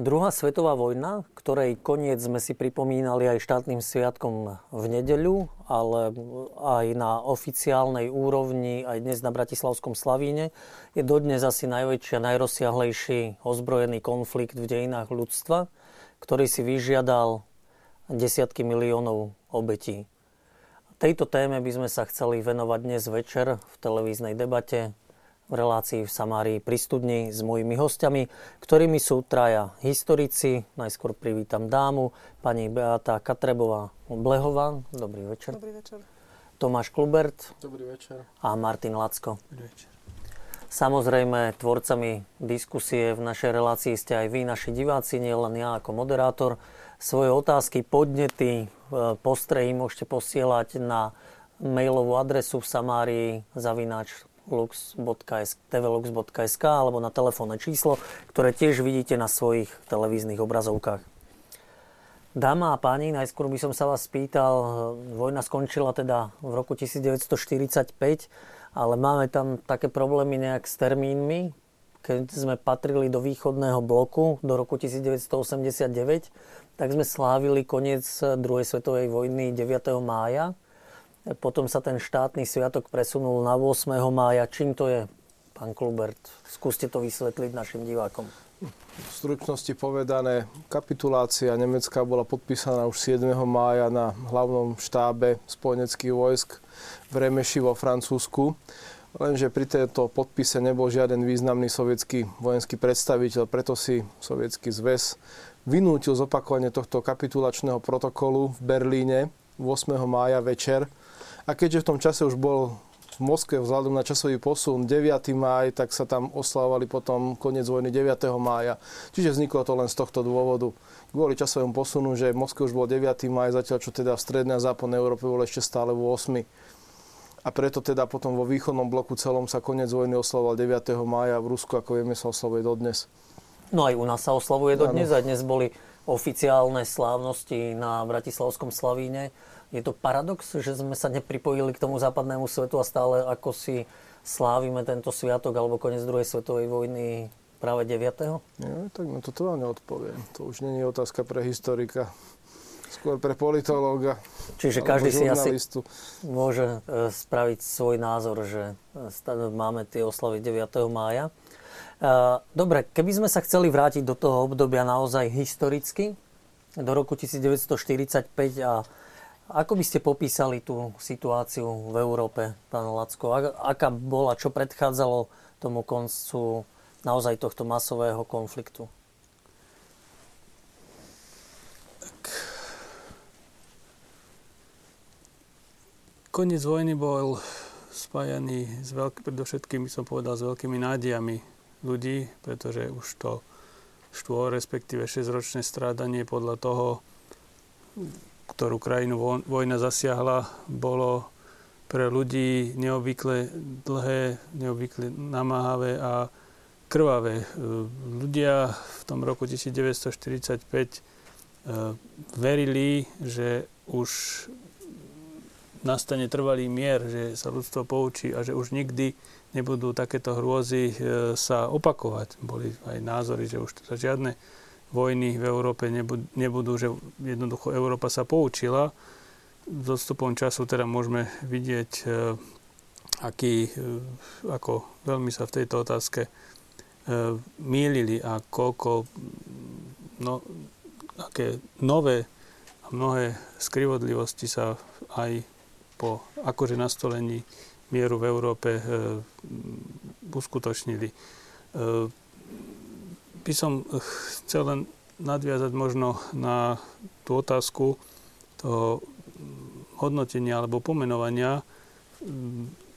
Druhá svetová vojna, ktorej koniec sme si pripomínali aj štátnym sviatkom v nedeľu, ale aj na oficiálnej úrovni, aj dnes na Bratislavskom Slavíne, je dodnes asi najväčší a najrozsiahlejší ozbrojený konflikt v dejinách ľudstva, ktorý si vyžiadal desiatky miliónov obetí. Tejto téme by sme sa chceli venovať dnes večer v televíznej debate v relácii v Samárii pri studni s mojimi hostiami, ktorými sú traja historici. Najskôr privítam dámu, pani Beata Katrebová Blehová. Dobrý večer. Dobrý večer. Tomáš Klubert. Dobrý večer. A Martin Lacko. Dobrý večer. Samozrejme, tvorcami diskusie v našej relácii ste aj vy, naši diváci, nie len ja ako moderátor. Svoje otázky, podnety, e, postrehy môžete posielať na mailovú adresu v Samárii zavináč tvlux.sk alebo na telefónne číslo, ktoré tiež vidíte na svojich televíznych obrazovkách. Dáma a páni, najskôr by som sa vás spýtal, vojna skončila teda v roku 1945, ale máme tam také problémy nejak s termínmi. Keď sme patrili do východného bloku do roku 1989, tak sme slávili koniec druhej svetovej vojny 9. mája potom sa ten štátny sviatok presunul na 8. mája. Čím to je, pán Klubert? Skúste to vysvetliť našim divákom. V stručnosti povedané, kapitulácia Nemecka bola podpísaná už 7. mája na hlavnom štábe spojeneckých vojsk v Remeši vo Francúzsku. Lenže pri tejto podpise nebol žiaden významný sovietský vojenský predstaviteľ, preto si sovietský zväz vynútil zopakovanie tohto kapitulačného protokolu v Berlíne 8. mája večer a keďže v tom čase už bol v Moskve vzhľadom na časový posun 9. máj, tak sa tam oslavovali potom koniec vojny 9. mája. Čiže vzniklo to len z tohto dôvodu. Kvôli časovému posunu, že v Moskve už bol 9. máj, zatiaľ čo teda v strednej a západnej Európe bol ešte stále v 8. A preto teda potom vo východnom bloku celom sa koniec vojny oslavoval 9. mája. V Rusku, ako vieme, sa oslavuje dodnes. No aj u nás sa oslavuje dodnes. A dnes boli oficiálne slávnosti na Bratislavskom Slavíne je to paradox, že sme sa nepripojili k tomu západnému svetu a stále ako si slávime tento sviatok alebo koniec druhej svetovej vojny práve 9. Nie, tak no to vám neodpoviem. To už nie je otázka pre historika. Skôr pre politológa. Čiže každý si asi môže e, spraviť svoj názor, že e, máme tie oslavy 9. mája. E, dobre, keby sme sa chceli vrátiť do toho obdobia naozaj historicky, do roku 1945 a ako by ste popísali tú situáciu v Európe, pán Lacko? Aká bola, čo predchádzalo tomu koncu naozaj tohto masového konfliktu? Koniec vojny bol spájaný s veľk- predovšetkým, som povedal, s veľkými nádejami ľudí, pretože už to štvo, respektíve 6-ročné strádanie podľa toho, ktorú krajinu vojna zasiahla, bolo pre ľudí neobvykle dlhé, neobvykle namáhavé a krvavé. Ľudia v tom roku 1945 e, verili, že už nastane trvalý mier, že sa ľudstvo poučí a že už nikdy nebudú takéto hrôzy e, sa opakovať. Boli aj názory, že už teda žiadne vojny v Európe nebudú, že jednoducho Európa sa poučila. S odstupom času teda môžeme vidieť, e, aký, e, ako veľmi sa v tejto otázke e, mýlili a koľko, no, aké nové a mnohé skrivodlivosti sa aj po akože nastolení mieru v Európe uskutočnili by som chcel len nadviazať možno na tú otázku toho hodnotenia alebo pomenovania.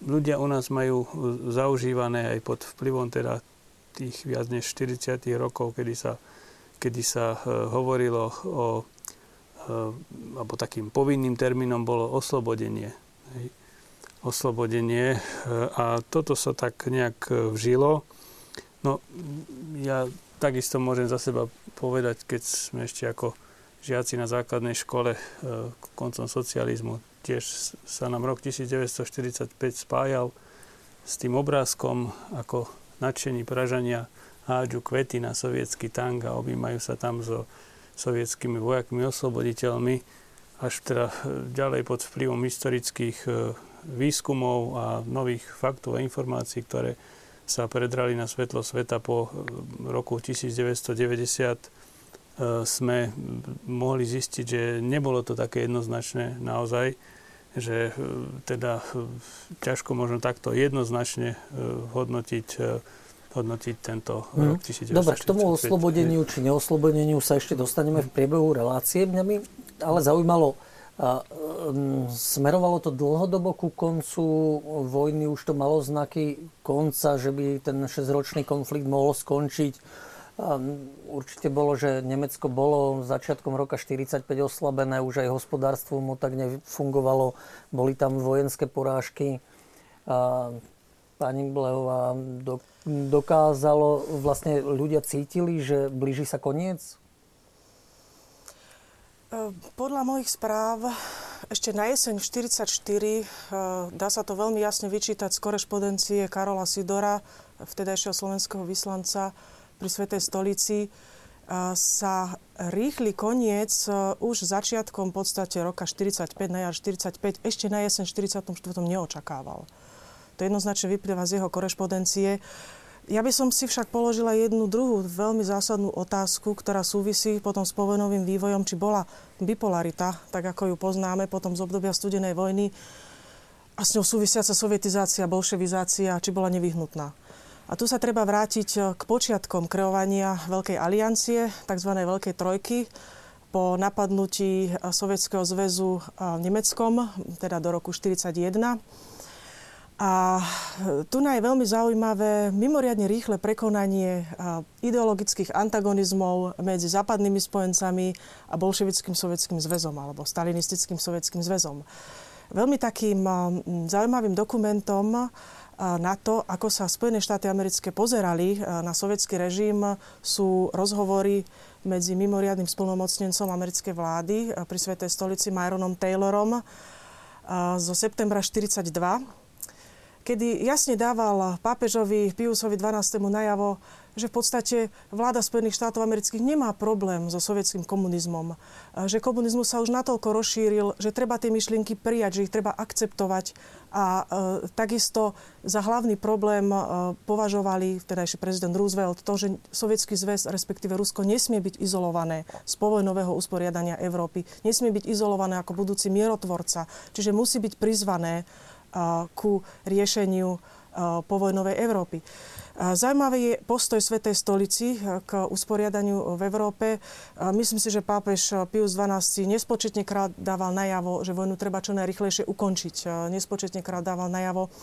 Ľudia u nás majú zaužívané aj pod vplyvom teda tých viac než 40 rokov, kedy sa, kedy sa e, hovorilo o e, alebo takým povinným termínom bolo oslobodenie. Hej. Oslobodenie. E, a toto sa tak nejak vžilo. No, ja takisto môžem za seba povedať, keď sme ešte ako žiaci na základnej škole e, koncom socializmu, tiež sa nám rok 1945 spájal s tým obrázkom, ako nadšení Pražania hádžu kvety na sovietský tank a objímajú sa tam so sovietskými vojakmi, osloboditeľmi, až teda ďalej pod vplyvom historických výskumov a nových faktov a informácií, ktoré sa predrali na svetlo sveta po roku 1990 E, sme mohli zistiť, že nebolo to také jednoznačné naozaj, že e, teda ťažko možno takto jednoznačne hodnotiť hodnotiť tento hmm. rok 1945. Dobre, k tomu oslobodeniu či neoslobodeniu sa ešte dostaneme v priebehu relácie. Mňa by ale zaujímalo, smerovalo to dlhodobo ku koncu vojny, už to malo znaky konca, že by ten 6-ročný konflikt mohol skončiť Určite bolo, že Nemecko bolo začiatkom roka 45 oslabené, už aj hospodárstvo mu tak nefungovalo, boli tam vojenské porážky. Pani Blehová dokázalo, vlastne ľudia cítili, že blíži sa koniec? E, podľa mojich správ ešte na jeseň 44 e, dá sa to veľmi jasne vyčítať z korešpondencie Karola Sidora, vtedajšieho slovenského vyslanca, pri Svetej stolici sa rýchly koniec e, už začiatkom v podstate roka 45, na jar 45, ešte na jeseň 44 neočakával. To jednoznačne vyplýva z jeho korešpondencie. Ja by som si však položila jednu druhú veľmi zásadnú otázku, ktorá súvisí potom s povojnovým vývojom, či bola bipolarita, tak ako ju poznáme potom z obdobia studenej vojny, a s ňou súvisiaca sovietizácia, bolševizácia, či bola nevyhnutná. A tu sa treba vrátiť eh, k počiatkom kreovania Veľkej aliancie, tzv. Veľkej trojky, po napadnutí eh, Sovietskeho zväzu eh, Nemeckom, teda do roku 1941. A tu je veľmi zaujímavé mimoriadne rýchle prekonanie ideologických antagonizmov medzi západnými spojencami a bolševickým sovietským zväzom alebo stalinistickým sovietským zväzom. Veľmi takým zaujímavým dokumentom na to, ako sa Spojené štáty americké pozerali na sovietský režim, sú rozhovory medzi mimoriadným spolnomocnencom americkej vlády pri Svetej stolici Myronom Taylorom zo septembra 1942 kedy jasne dával pápežovi Piusovi XII. najavo, že v podstate vláda Spojených štátov amerických nemá problém so sovietským komunizmom. Že komunizmus sa už natoľko rozšíril, že treba tie myšlienky prijať, že ich treba akceptovať. A e, takisto za hlavný problém e, považovali vtedajší prezident Roosevelt to, že sovietský zväz, respektíve Rusko, nesmie byť izolované z povojnového usporiadania Európy. Nesmie byť izolované ako budúci mierotvorca. Čiže musí byť prizvané ku riešeniu povojnovej Európy. Zajímavý je postoj Svetej stolici k usporiadaniu v Európe. Myslím si, že pápež Pius XII nespočetne krát dával najavo, že vojnu treba čo najrychlejšie ukončiť. Nespočetne krát dával najavo,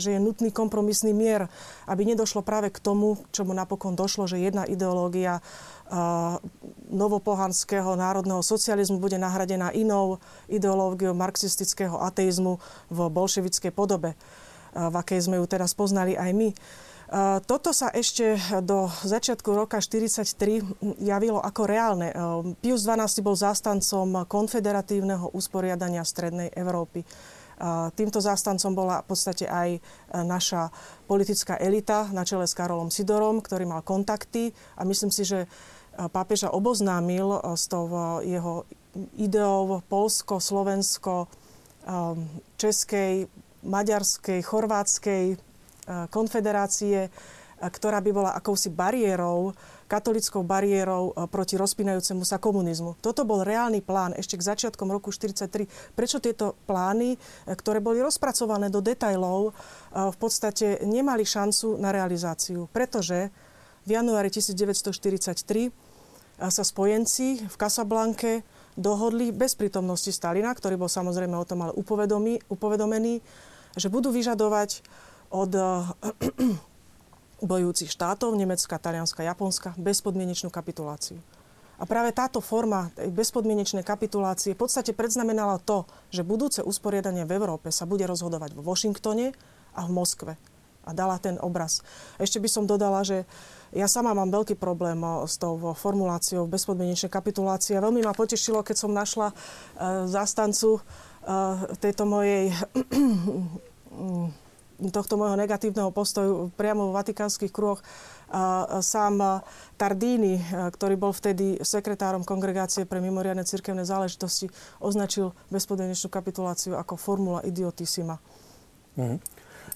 že je nutný kompromisný mier, aby nedošlo práve k tomu, čomu napokon došlo, že jedna ideológia novopohanského národného socializmu bude nahradená inou ideológiou marxistického ateizmu v bolševickej podobe, v akej sme ju teraz poznali aj my. Toto sa ešte do začiatku roka 1943 javilo ako reálne. Pius XII bol zástancom konfederatívneho usporiadania Strednej Európy. Týmto zástancom bola v podstate aj naša politická elita na čele s Karolom Sidorom, ktorý mal kontakty a myslím si, že pápeža oboznámil eh, s tou eh, jeho ideou Polsko, Slovensko, eh, Českej, Maďarskej, Chorvátskej konfederácie, ktorá by bola akousi bariérou, katolickou bariérou proti rozpínajúcemu sa komunizmu. Toto bol reálny plán ešte k začiatkom roku 1943. Prečo tieto plány, ktoré boli rozpracované do detajlov, v podstate nemali šancu na realizáciu? Pretože v januári 1943 sa spojenci v Casablanke dohodli bez prítomnosti Stalina, ktorý bol samozrejme o tom ale upovedomený, že budú vyžadovať od bojujúcich štátov, Nemecka, Talianska, Japonska, bezpodmienečnú kapituláciu. A práve táto forma bezpodmienečnej kapitulácie v podstate predznamenala to, že budúce usporiadanie v Európe sa bude rozhodovať vo Washingtone a v Moskve. A dala ten obraz. Ešte by som dodala, že ja sama mám veľký problém s tou formuláciou bezpodmienečnej kapitulácie. Veľmi ma potešilo, keď som našla uh, zástancu uh, tejto mojej tohto môjho negatívneho postoju priamo vo vatikánskych kruhoch sám Tardini, ktorý bol vtedy sekretárom kongregácie pre mimoriadne cirkevné záležitosti, označil bezpodmienečnú kapituláciu ako formula idiotissima. Mm.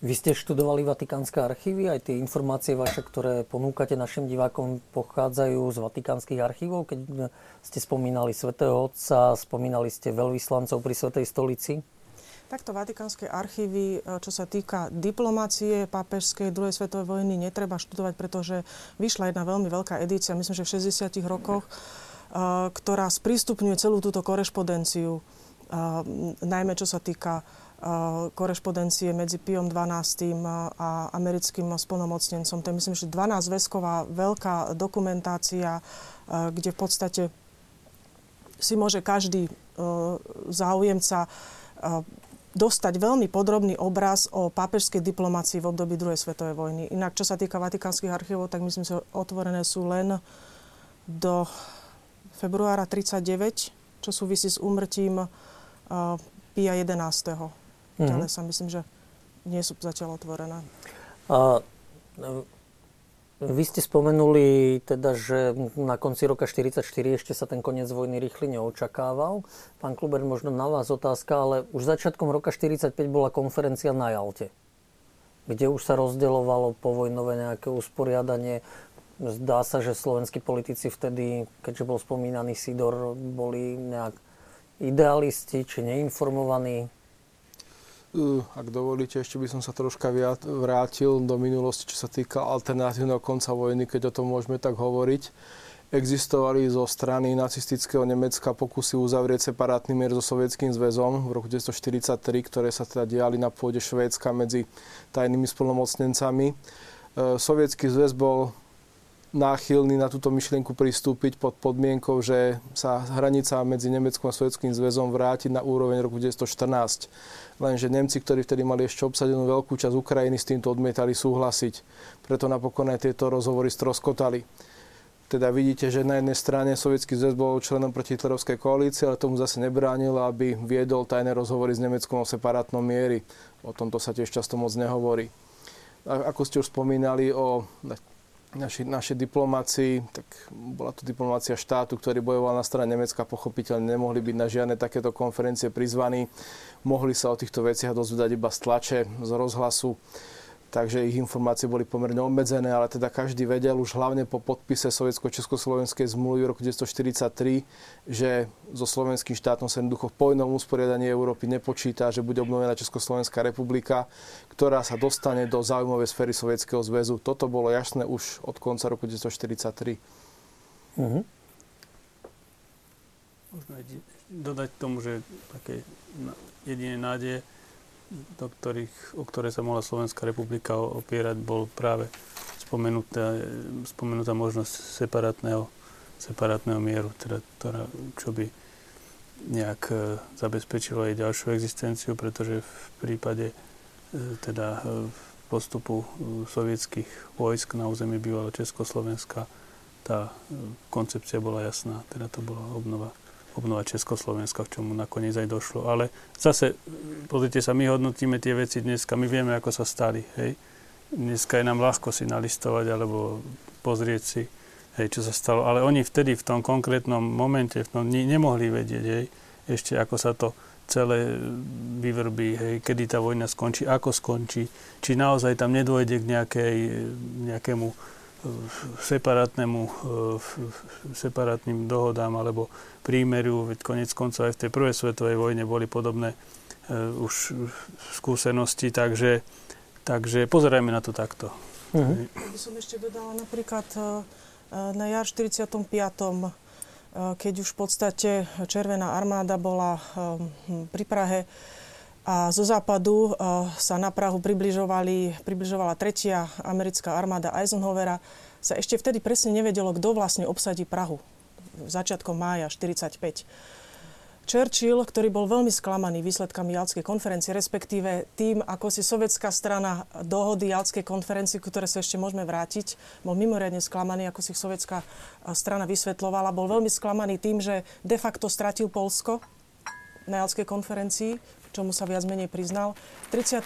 Vy ste študovali Vatikánske archívy, aj tie informácie vaše, ktoré ponúkate našim divákom, pochádzajú z Vatikánskych archívov, keď ste spomínali svätého Otca, spomínali ste veľvyslancov pri Svetej stolici? Takto vatikánske archívy, e, čo sa týka diplomácie pápežskej druhej svetovej vojny, netreba študovať, pretože vyšla jedna veľmi veľká edícia, myslím, že v 60 rokoch, e, ktorá sprístupňuje celú túto korešpondenciu, e, najmä čo sa týka korešpondencie medzi Piom 12. a americkým splnomocnencom. To je myslím, že 12-vesková veľká dokumentácia, kde v podstate si môže každý záujemca dostať veľmi podrobný obraz o pápežskej diplomácii v období druhej svetovej vojny. Inak, čo sa týka vatikánskych archívov, tak myslím, že otvorené sú len do februára 39, čo súvisí s úmrtím uh, Pia 11. Mm-hmm. Ďalej sa myslím, že nie sú zatiaľ otvorené. A, vy ste spomenuli teda, že na konci roka 1944 ešte sa ten koniec vojny rýchly neočakával. Pán Kluber, možno na vás otázka, ale už začiatkom roka 1945 bola konferencia na Jalte, kde už sa rozdeľovalo povojnové nejaké usporiadanie. Zdá sa, že slovenskí politici vtedy, keďže bol spomínaný Sidor, boli nejak idealisti či neinformovaní. Uh, ak dovolíte, ešte by som sa troška vrátil do minulosti, čo sa týka alternatívneho konca vojny, keď o tom môžeme tak hovoriť. Existovali zo strany nacistického Nemecka pokusy uzavrieť separátny mier so Sovietským zväzom v roku 1943, ktoré sa teda diali na pôde Švédska medzi tajnými splnomocnencami. Uh, Sovietský zväz bol náchylný na túto myšlienku pristúpiť pod podmienkou, že sa hranica medzi Nemeckom a Sovjetským zväzom vráti na úroveň roku 1914. Lenže Nemci, ktorí vtedy mali ešte obsadenú veľkú časť Ukrajiny, s týmto odmietali súhlasiť. Preto napokon aj tieto rozhovory stroskotali. Teda vidíte, že na jednej strane Sovietský zväz bol členom proti Hitlerovskej koalície, ale tomu zase nebránilo, aby viedol tajné rozhovory s Nemeckom o separátnom miery. O tomto sa tiež často moc nehovorí. A ako ste už spomínali o naši, našej diplomácii, tak bola to diplomácia štátu, ktorý bojoval na strane Nemecka, pochopiteľne nemohli byť na žiadne takéto konferencie prizvaní. Mohli sa o týchto veciach dozvedať iba z tlače, z rozhlasu takže ich informácie boli pomerne obmedzené, ale teda každý vedel už hlavne po podpise sovietsko-československej zmluvy v roku 1943, že so slovenským štátom sa jednoducho v pojnom usporiadaní Európy nepočíta, že bude obnovená Československá republika, ktorá sa dostane do záujmovej sféry Sovietskeho zväzu. Toto bolo jasné už od konca roku 1943. Uh-huh. Možno aj dodať tomu, že také jediné nádeje, do ktorých, o ktoré sa mohla Slovenská republika opierať, bol práve spomenutá, spomenutá možnosť separátneho, separátneho mieru, teda, ktorá, čo by nejak e, zabezpečilo jej ďalšiu existenciu, pretože v prípade e, teda e, postupu sovietských vojsk na území bývalého Československa tá koncepcia bola jasná, teda to bola obnova obnova Československa, k čomu nakoniec aj došlo. Ale zase, pozrite sa, my hodnotíme tie veci dneska, my vieme, ako sa stali. Hej. Dneska je nám ľahko si nalistovať alebo pozrieť si, hej, čo sa stalo. Ale oni vtedy v tom konkrétnom momente v tom, ne, nemohli vedieť, hej, ešte ako sa to celé vyvrbí, hej, kedy tá vojna skončí, ako skončí, či naozaj tam nedôjde k nejakej, nejakému separátnemu, e, separátnym dohodám alebo prímeriu, veď konec koncov aj v tej prvej svetovej vojne boli podobné uh, už skúsenosti, takže, takže pozerajme na to takto. Uh-huh. By som ešte dodala napríklad uh, na jar 45 keď už v podstate Červená armáda bola pri Prahe a zo západu sa na Prahu približovali, približovala tretia americká armáda Eisenhowera, sa ešte vtedy presne nevedelo, kto vlastne obsadí Prahu začiatkom mája 45. Churchill, ktorý bol veľmi sklamaný výsledkami Jalskej konferencie, respektíve tým, ako si sovietská strana dohody Jalskej konferencie, ktoré sa ešte môžeme vrátiť, bol mimoriadne sklamaný, ako si sovietská strana vysvetlovala. Bol veľmi sklamaný tým, že de facto stratil Polsko na Jalskej konferencii, čomu sa viac menej priznal. 30.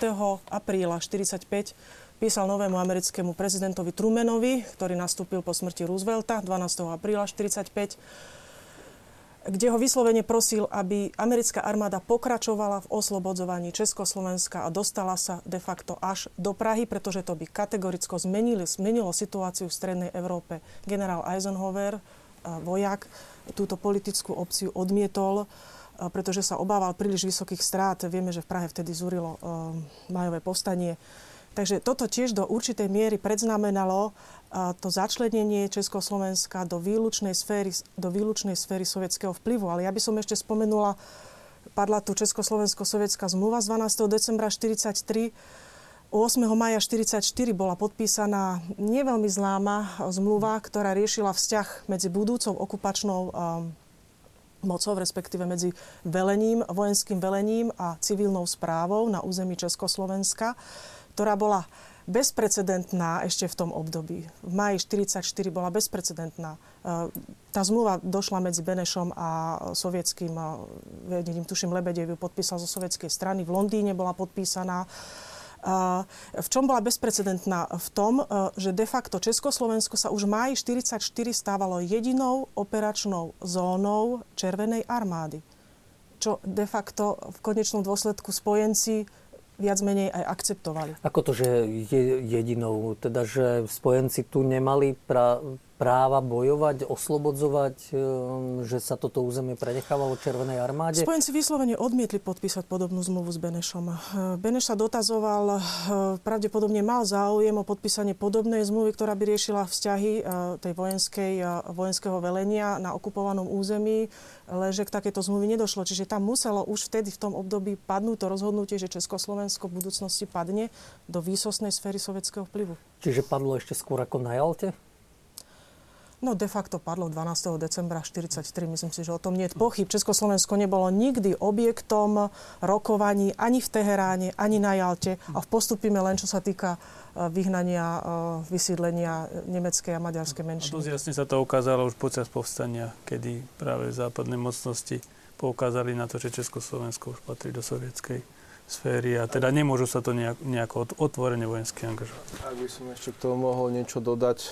apríla 1945 písal novému americkému prezidentovi Trumanovi, ktorý nastúpil po smrti Roosevelta 12. apríla 1945 kde ho vyslovene prosil, aby americká armáda pokračovala v oslobodzovaní Československa a dostala sa de facto až do Prahy, pretože to by kategoricko zmenili, zmenilo situáciu v Strednej Európe. Generál Eisenhower, vojak, túto politickú opciu odmietol, pretože sa obával príliš vysokých strát. Vieme, že v Prahe vtedy zúrilo majové povstanie. Takže toto tiež do určitej miery predznamenalo to začlenenie Československa do výlučnej sféry, do výlučnej sféry sovietského vplyvu. Ale ja by som ešte spomenula, padla tu Československo-sovietská zmluva z 12. decembra 1943. 8. maja 1944 bola podpísaná neveľmi známa zmluva, ktorá riešila vzťah medzi budúcou okupačnou mocou, respektíve medzi velením, vojenským velením a civilnou správou na území Československa ktorá bola bezprecedentná ešte v tom období. V maji 1944 bola bezprecedentná. E, tá zmluva došla medzi Benešom a sovietským, vedím, tuším, Lebedev ju podpísal zo sovietskej strany. V Londýne bola podpísaná. V čom bola bezprecedentná? V tom, e, že de facto Československo sa už v máji 1944 stávalo jedinou operačnou zónou Červenej armády. Čo de facto v konečnom dôsledku spojenci viac menej aj akceptovali. Ako to, že je jedinou, teda že spojenci tu nemali pra, práva bojovať, oslobodzovať, ehm, že sa toto územie prenechávalo Červenej armáde? Spojenci vyslovene odmietli podpísať podobnú zmluvu s Benešom. Beneš sa dotazoval, ehm, pravdepodobne mal záujem o podpísanie podobnej zmluvy, ktorá by riešila vzťahy tej vojenskej, vojenského velenia na okupovanom území, ale že k takéto zmluvy nedošlo. Čiže tam muselo už vtedy v tom období padnúť to rozhodnutie, že Československo v budúcnosti padne do výsostnej sféry sovietského vplyvu. Čiže padlo ešte skôr ako na Jalte? No de facto padlo 12. decembra 1943. Myslím si, že o tom nie je pochyb. Československo nebolo nikdy objektom rokovaní ani v Teheráne, ani na Jalte. A postupíme len, čo sa týka e, vyhnania, e, vysídlenia nemeckej a maďarskej menšiny. A dosť jasne sa to ukázalo už počas povstania, kedy práve západné mocnosti poukázali na to, že Československo už patrí do sovietskej sféry a teda nemôžu sa to nejak, nejako otvorene vojensky angažovať. Ak by som ešte k tomu mohol niečo dodať,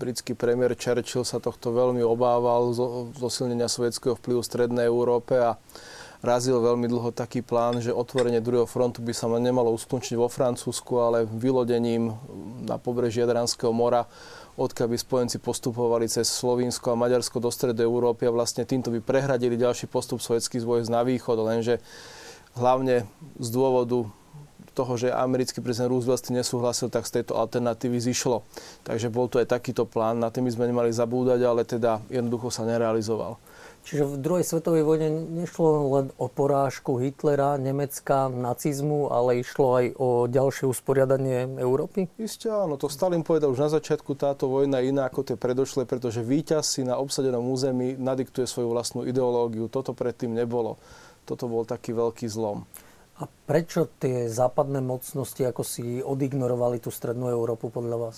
britský premiér Churchill sa tohto veľmi obával, zosilnenia sovietského vplyvu v Strednej Európe a razil veľmi dlho taký plán, že otvorenie druhého frontu by sa nemalo uskutočniť vo Francúzsku, ale vylodením na pobreží Jadranského mora, odkiaľ by spojenci postupovali cez Slovinsko a Maďarsko do Strednej Európy a vlastne týmto by prehradili ďalší postup sovietských vojsk na východ, lenže hlavne z dôvodu toho, že americký prezident Roosevelt nesúhlasil, tak z tejto alternatívy zišlo. Takže bol tu aj takýto plán, na tým sme nemali zabúdať, ale teda jednoducho sa nerealizoval. Čiže v druhej svetovej vojne nešlo len o porážku Hitlera, Nemecka, nacizmu, ale išlo aj o ďalšie usporiadanie Európy? Isté áno, to Stalin povedal už na začiatku, táto vojna je iná ako tie predošlé, pretože víťaz si na obsadenom území nadiktuje svoju vlastnú ideológiu. Toto predtým nebolo. Toto bol taký veľký zlom. A prečo tie západné mocnosti ako si odignorovali tú strednú Európu podľa vás?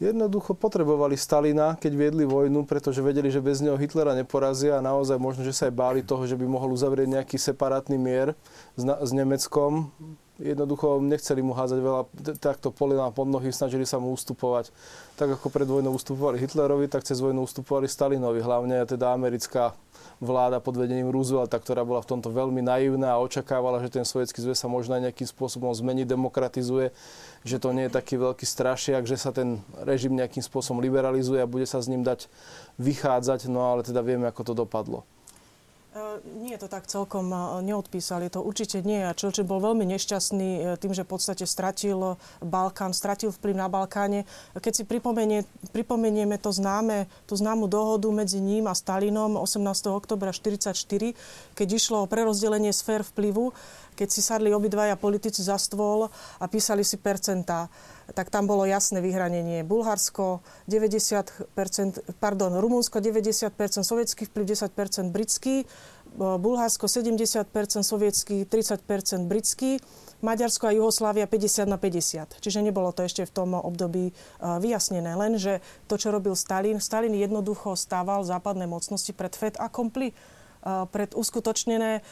Jednoducho potrebovali Stalina, keď viedli vojnu, pretože vedeli, že bez neho Hitlera neporazia a naozaj možno, že sa aj báli toho, že by mohol uzavrieť nejaký separátny mier s, s Nemeckom. Jednoducho nechceli mu házať veľa takto polina pod nohy, snažili sa mu ustupovať. Tak ako pred vojnou ustupovali Hitlerovi, tak cez vojnu ustupovali Stalinovi, hlavne teda americká vláda pod vedením Roosevelta, ktorá bola v tomto veľmi naivná a očakávala, že ten sovietský zväz sa možno nejakým spôsobom zmení, demokratizuje, že to nie je taký veľký strašiak, že sa ten režim nejakým spôsobom liberalizuje a bude sa s ním dať vychádzať, no ale teda vieme, ako to dopadlo. E, nie to tak celkom e, neodpísali, to určite nie. A Churchill bol veľmi nešťastný e, tým, že v podstate stratil Balkán, stratil vplyv na Balkáne. Keď si pripomenie, pripomenieme to známe, tú známu dohodu medzi ním a Stalinom 18. oktobra 1944, keď išlo o prerozdelenie sfér vplyvu, keď si sadli obidvaja politici za stôl a písali si percentá tak tam bolo jasné vyhranenie. Bulharsko 90%, pardon, Rumunsko 90%, sovietský vplyv 10% britský, Bulharsko 70% sovietský, 30% britský, Maďarsko a Juhoslávia 50 na 50. Čiže nebolo to ešte v tom období vyjasnené. Lenže to, čo robil Stalin, Stalin jednoducho stával západné mocnosti pred fait accompli pred uskutočnené,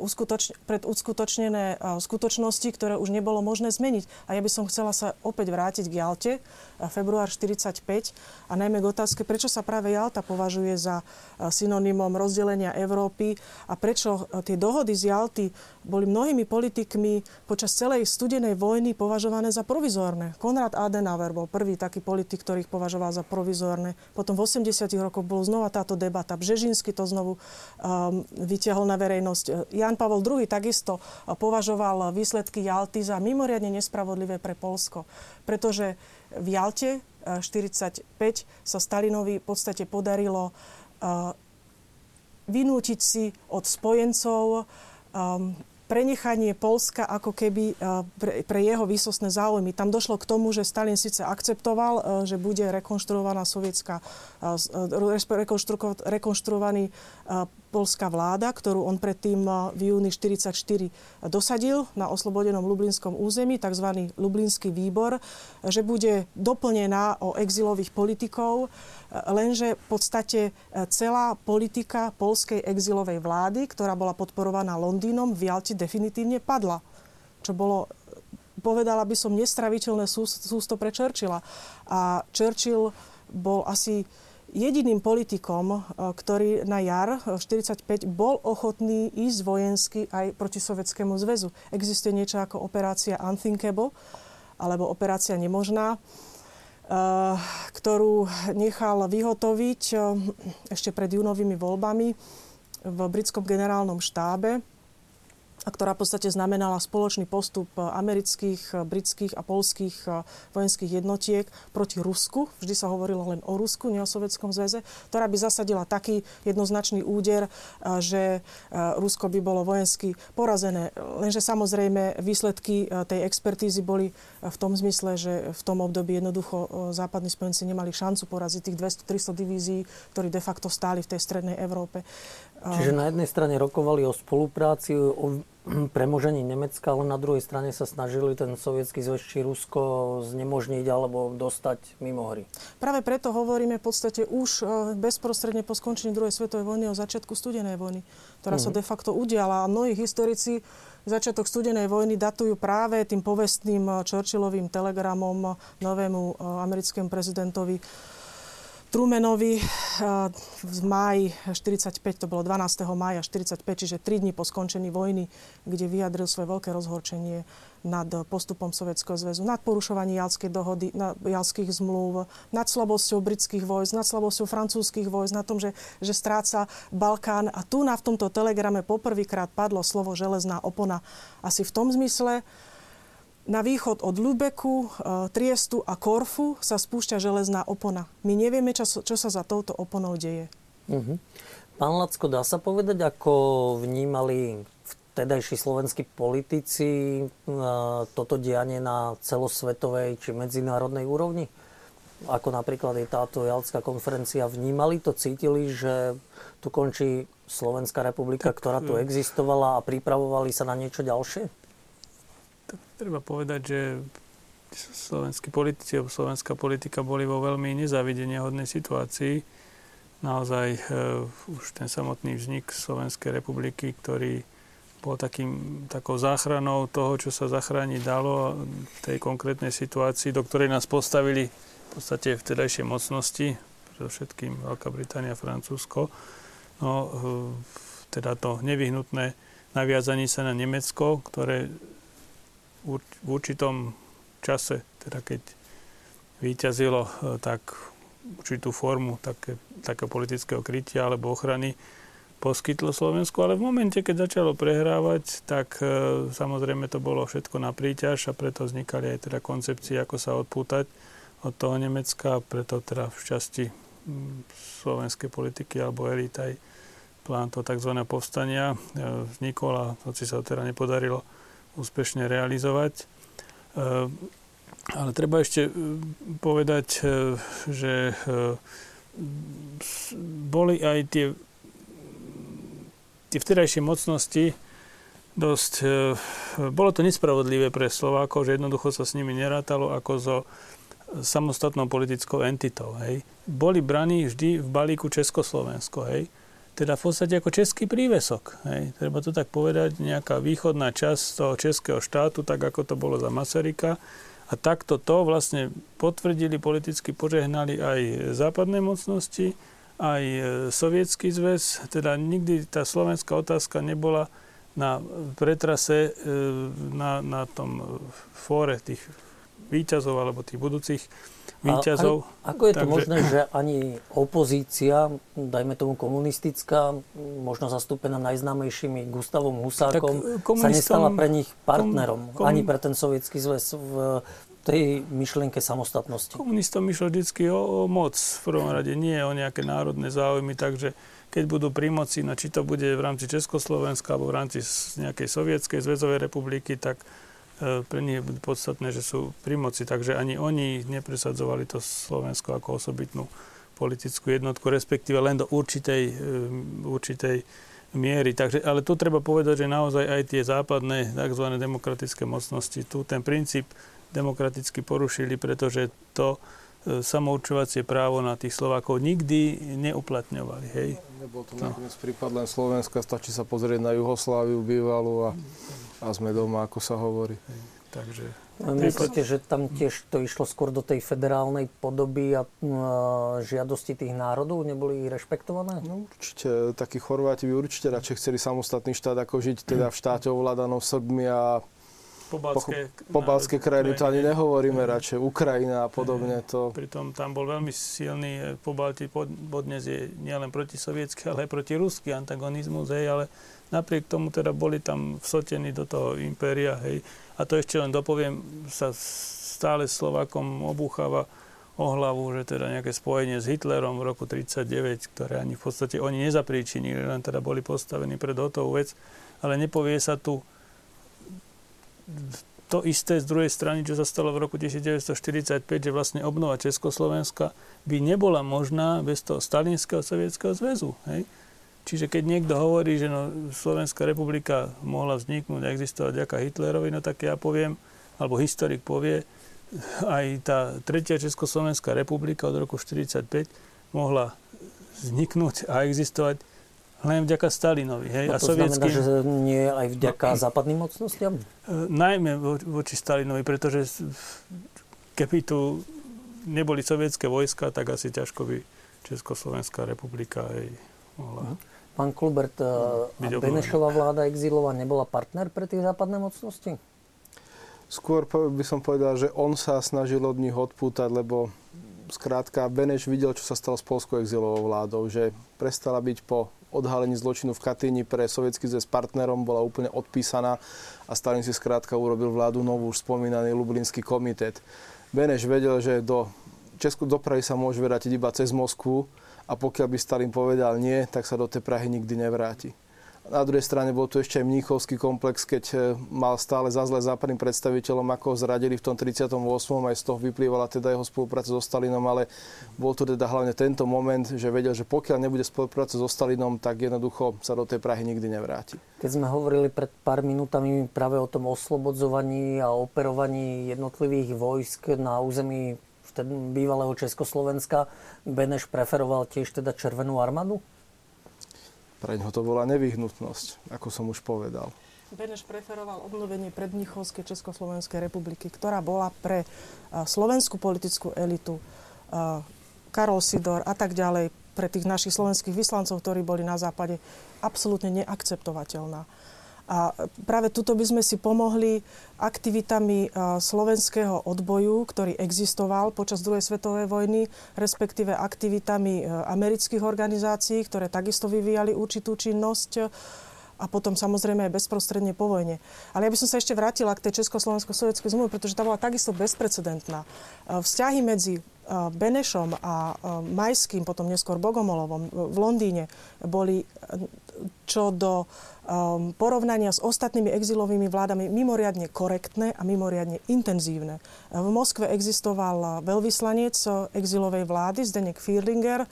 uskutoč, pred uskutočnené skutočnosti, ktoré už nebolo možné zmeniť. A ja by som chcela sa opäť vrátiť k Jalte, február 45 a najmä k otázke, prečo sa práve Jalta považuje za synonymom rozdelenia Európy a prečo tie dohody z Jalty boli mnohými politikmi počas celej studenej vojny považované za provizórne. Konrad Adenauer bol prvý taký politik, ktorý ich považoval za provizórne. Potom v 80 rokoch bol znova táto debata. Bžežinsky to znovu um, vyťahol na verejnosť. Jan Pavel II takisto považoval výsledky Jalty za mimoriadne nespravodlivé pre Polsko, pretože v Jalte 45 uh, sa Stalinovi v podstate podarilo uh, vynútiť si od spojencov um, prenechanie Polska ako keby uh, pre, pre jeho výsostné záujmy. Tam došlo k tomu, že Stalin síce akceptoval, uh, že bude rekonštruovaná sovietská, uh, rekonštruovaný polská vláda, ktorú on predtým v júni 1944 dosadil na oslobodenom Lublinskom území, tzv. Lublinský výbor, že bude doplnená o exilových politikov, lenže v podstate e, celá politika polskej exilovej vlády, ktorá bola podporovaná Londýnom, v Jalti definitívne padla. Čo bolo povedala by som, nestraviteľné sústo pre Churchilla. A Churchill bol asi jediným politikom, e, ktorý na jar 1945 bol ochotný ísť vojensky aj proti Sovietskému zväzu. Existuje niečo ako operácia Unthinkable, alebo operácia nemožná ktorú nechal vyhotoviť eh, ešte pred júnovými voľbami v britskom generálnom štábe a ktorá v podstate znamenala spoločný postup amerických, britských a polských eh, vojenských jednotiek proti Rusku. Vždy sa hovorilo len o Rusku, nie o Sovjetskom zväze, ktorá by zasadila taký jednoznačný úder, eh, že eh, Rusko by bolo vojensky porazené. Lenže samozrejme výsledky tej expertízy boli v tom zmysle, že v tom období jednoducho západní spojenci nemali šancu poraziť tých 200-300 divízií, ktorí de facto stáli v tej strednej Európe. Čiže na jednej strane rokovali o spolupráci, o premožení Nemecka, ale na druhej strane sa snažili ten sovietský zväz či Rusko znemožniť alebo dostať mimo hry. Práve preto hovoríme v podstate už e, bezprostredne po skončení druhej svetovej vojny o začiatku studenej vojny, ktorá uh-huh. sa mhm. de facto udiala. A mnohí historici začiatok studenej vojny datujú práve tým povestným e, Churchillovým telegramom novému e, americkému prezidentovi Trumanovi v máji 45, to bolo 12. mája 45, čiže 3 dní po skončení vojny, kde vyjadril svoje veľké rozhorčenie nad postupom Sovietskeho zväzu, nad porušovaním Jalskej dohody, nad Jalských zmluv, nad slabosťou britských vojsk, nad slabosťou francúzských vojsk, na tom, že, že stráca Balkán. A tu na v tomto telegrame poprvýkrát padlo slovo železná opona. Asi v tom zmysle, na východ od Lubeku, e, Triestu a Korfu sa spúšťa železná opona. My nevieme, čo, čo sa za touto oponou deje. Uh-huh. Pán Lacko, dá sa povedať, ako vnímali vtedajší slovenskí politici e, toto dianie na celosvetovej či medzinárodnej úrovni? Ako napríklad je táto Jalská konferencia, vnímali to, cítili, že tu končí Slovenská republika, tak, ktorá tu e, existovala a pripravovali sa na niečo ďalšie? tak treba povedať, že slovenskí politici alebo slovenská politika boli vo veľmi nezávideniahodnej situácii. Naozaj e, už ten samotný vznik Slovenskej republiky, ktorý bol takým, takou záchranou toho, čo sa zachrániť dalo v tej konkrétnej situácii, do ktorej nás postavili v podstate vtedajšie mocnosti, predovšetkým Veľká Británia, Francúzsko. No, e, teda to nevyhnutné naviazanie sa na Nemecko, ktoré v určitom čase, teda keď vyťazilo e, tak určitú formu také, také politického krytia alebo ochrany poskytlo Slovensku, ale v momente, keď začalo prehrávať, tak e, samozrejme to bolo všetko na príťaž a preto vznikali aj teda koncepcie, ako sa odpútať od toho Nemecka, preto teda v časti slovenskej politiky alebo elit aj plán toho tzv. povstania e, vznikol a hoci sa teda nepodarilo úspešne realizovať. Eh, ale treba ešte eh, povedať, eh, že boli aj tie, tie vtedajšie mocnosti dosť... Bolo to nespravodlivé pre Slovákov, že jednoducho sa s nimi nerátalo ako so samostatnou politickou entitou. Hej. Boli braní vždy v balíku Československo. Hej. teda v podstate ako český prívesok. Hej. Treba to tak povedať, nejaká východná časť toho českého štátu, tak ako to bolo za Masaryka. A takto to vlastne potvrdili, politicky požehnali aj západné mocnosti, aj e, sovietský zväz. Teda nikdy tá slovenská otázka nebola na pretrase e, na, na tom fóre tých výťazov alebo tých budúcich výťazov. A, ako je to Takže... možné, že ani opozícia, dajme tomu komunistická, možno zastúpená najznámejšími Gustavom Husákom, sa nestala pre nich partnerom, kom, kom... ani pre ten sovietský zväz v tej myšlienke samostatnosti. Komunistom išlo vždy o, o moc v prvom rade, nie o nejaké národné záujmy, takže keď budú pri moci, no či to bude v rámci Československa alebo v rámci nejakej sovietskej zväzovej republiky, tak E, pre nich je podstatné, že sú pri moci, takže ani oni nepresadzovali to Slovensko ako osobitnú politickú jednotku, respektíve len do určitej, e, určitej miery. Takže, ale tu treba povedať, že naozaj aj tie západné tzv. demokratické mocnosti tu ten princíp demokraticky porušili, pretože to e, samourčovacie právo na tých Slovákov nikdy neuplatňovali. Hej? Nebol to no. nakoniec prípad len Slovenska, stačí sa pozrieť na Jugosláviu bývalú a a sme doma, ako sa hovorí. Takže... Myslíte, že tam tiež to išlo skôr do tej federálnej podoby a žiadosti tých národov neboli rešpektované? No určite. Takí Chorváti by určite radšej chceli samostatný štát, ako žiť teda v štáte ovládanom Srbmi a Pobalské, pobalské krajiny, to ani nehovoríme radšej, Ukrajina a podobne. To... Pritom tam bol veľmi silný e, Pobaltí podnes je nielen protisovietský, ale aj protiruský antagonizmus, hej, ale napriek tomu teda boli tam vsotení do toho impéria, hej. A to ešte len dopoviem, sa stále Slovakom obúcháva o hlavu, že teda nejaké spojenie s Hitlerom v roku 1939, ktoré ani v podstate oni nezapríčinili, len teda boli postavení pred hotovú vec, ale nepovie sa tu to isté z druhej strany, čo sa stalo v roku 1945, že vlastne obnova Československa by nebola možná bez toho Stalinského sovietského zväzu. Hej? Čiže keď niekto hovorí, že no, Slovenská republika mohla vzniknúť a existovať ďaká Hitlerovi, no tak ja poviem, alebo historik povie, aj tá tretia Československá republika od roku 1945 mohla vzniknúť a existovať len vďaka Stalinovi. Hej? No to a sovietským... znamená, že nie aj vďaka no, západným mocnostiam? E, najmä vo, voči Stalinovi, pretože keby tu neboli sovietské vojska, tak asi ťažko by Československá republika aj mohla... Mhm. Pán Klubert, e, a Benešová vláda exilová nebola partner pre tie západné mocnosti? Skôr by som povedal, že on sa snažil od nich odpútať, lebo skrátka Beneš videl, čo sa stalo s polskou exilovou vládou, že prestala byť po odhalení zločinu v Katyni pre sovietský zväz partnerom bola úplne odpísaná a Stalin si skrátka urobil vládu novú, už spomínaný Lublinský komitet. Beneš vedel, že do Česku dopravy sa môže vrátiť iba cez Moskvu a pokiaľ by Stalin povedal nie, tak sa do tej Prahy nikdy nevráti. Na druhej strane bol tu ešte aj Mníchovský komplex, keď e, mal stále za zle západným predstaviteľom, ako ho zradili v tom 38. Aj z toho vyplývala teda jeho spolupráca so Stalinom, ale bol to teda hlavne tento moment, že vedel, že pokiaľ nebude spolupráca so Stalinom, tak jednoducho sa do tej Prahy nikdy nevráti. Keď sme hovorili pred pár minútami práve o tom oslobodzovaní a operovaní jednotlivých vojsk na území bývalého Československa, Beneš preferoval tiež teda Červenú armádu? Pre ňoho to bola nevyhnutnosť, ako som už povedal. Beneš preferoval obnovenie predmnichovskej Československej republiky, ktorá bola pre slovenskú politickú elitu, Karol Sidor a tak ďalej, pre tých našich slovenských vyslancov, ktorí boli na západe, absolútne neakceptovateľná. A práve tuto by sme si pomohli aktivitami slovenského odboju, ktorý existoval počas druhej svetovej vojny, respektíve aktivitami amerických organizácií, ktoré takisto vyvíjali určitú činnosť a potom samozrejme aj bezprostredne po vojne. Ale ja by som sa ešte vrátila k tej Československo-sovietskej zmluve, pretože tá bola takisto bezprecedentná. Vzťahy medzi Benešom a Majským, potom neskôr Bogomolovom v Londýne boli čo do um, porovnania s ostatnými exilovými vládami mimoriadne korektné a mimoriadne intenzívne. V Moskve existoval veľvyslanec exilovej vlády Zdenek Fierlinger,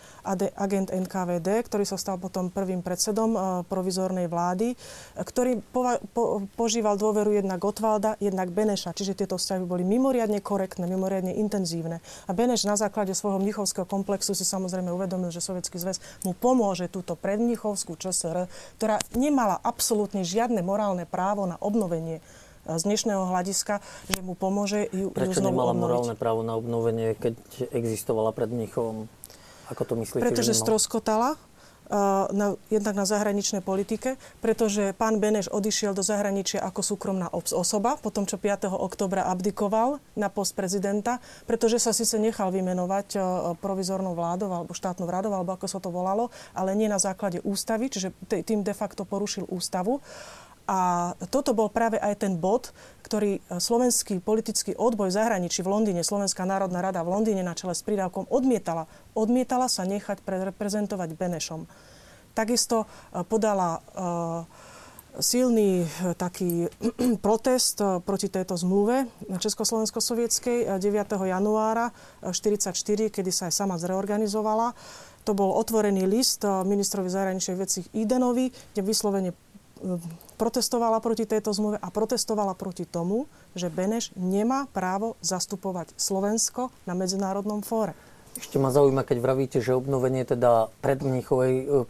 agent NKVD, ktorý sa stal potom prvým predsedom uh, provizornej vlády, ktorý pova- po- požíval dôveru jednak Gotwalda, jednak Beneša. Čiže tieto vzťahy boli mimoriadne korektné, mimoriadne intenzívne. A Beneš na základe svojho mnichovského komplexu si samozrejme uvedomil, že Sovietský zväz mu pomôže túto predmnichovskú ČSR, ktorá nemala absolútne žiadne morálne právo na obnovenie e, z dnešného hľadiska, že mu pomôže ju, Prečo ju znovu nemala obnoviť. morálne právo na obnovenie, keď existovala pred Mnichovom? Ako to myslíte? Pretože stroskotala na, jednak na zahraničnej politike, pretože pán Beneš odišiel do zahraničia ako súkromná osoba, potom čo 5. oktobra abdikoval na post prezidenta, pretože sa síce nechal vymenovať provizornou vládou alebo štátnou vládou, alebo ako sa to volalo, ale nie na základe ústavy, čiže tým de facto porušil ústavu. A toto bol práve aj ten bod, ktorý slovenský politický odboj v zahraničí v Londýne, Slovenská národná rada v Londýne na čele s prídavkom odmietala. Odmietala sa nechať reprezentovať Benešom. Takisto podala silný taký protest proti tejto zmluve Československo-sovietskej 9. januára 1944, kedy sa aj sama zreorganizovala. To bol otvorený list ministrovi zahraničných vecí Idenovi, kde vyslovene protestovala proti tejto zmluve a protestovala proti tomu, že Beneš nemá právo zastupovať Slovensko na medzinárodnom fóre. Ešte ma zaujíma, keď vravíte, že obnovenie teda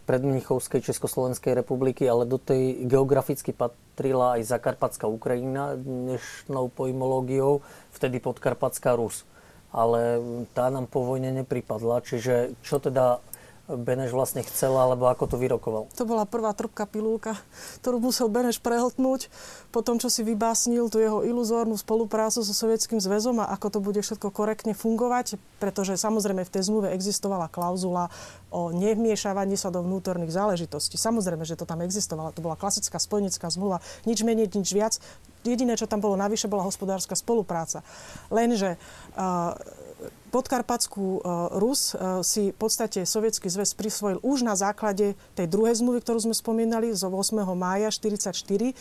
predmnichovskej Československej republiky, ale do tej geograficky patrila aj Zakarpatská Ukrajina dnešnou pojmológiou, vtedy Podkarpatská Rus. Ale tá nám po vojne nepripadla, čiže čo teda Beneš vlastne chcel, alebo ako to vyrokoval? To bola prvá trpká pilulka, ktorú musel Beneš prehltnúť po tom, čo si vybásnil tú jeho iluzórnu spoluprácu so Sovietským zväzom a ako to bude všetko korektne fungovať, pretože samozrejme v tej zmluve existovala klauzula o nevmiešavaní sa do vnútorných záležitostí. Samozrejme, že to tam existovalo. To bola klasická spojenecká zmluva. Nič menej, nič viac. Jediné, čo tam bolo navyše, bola hospodárska spolupráca. Lenže uh, podkarpatskú Rus si v podstate Sovietský zväz prisvojil už na základe tej druhej zmluvy, ktorú sme spomínali zo 8. mája 1944,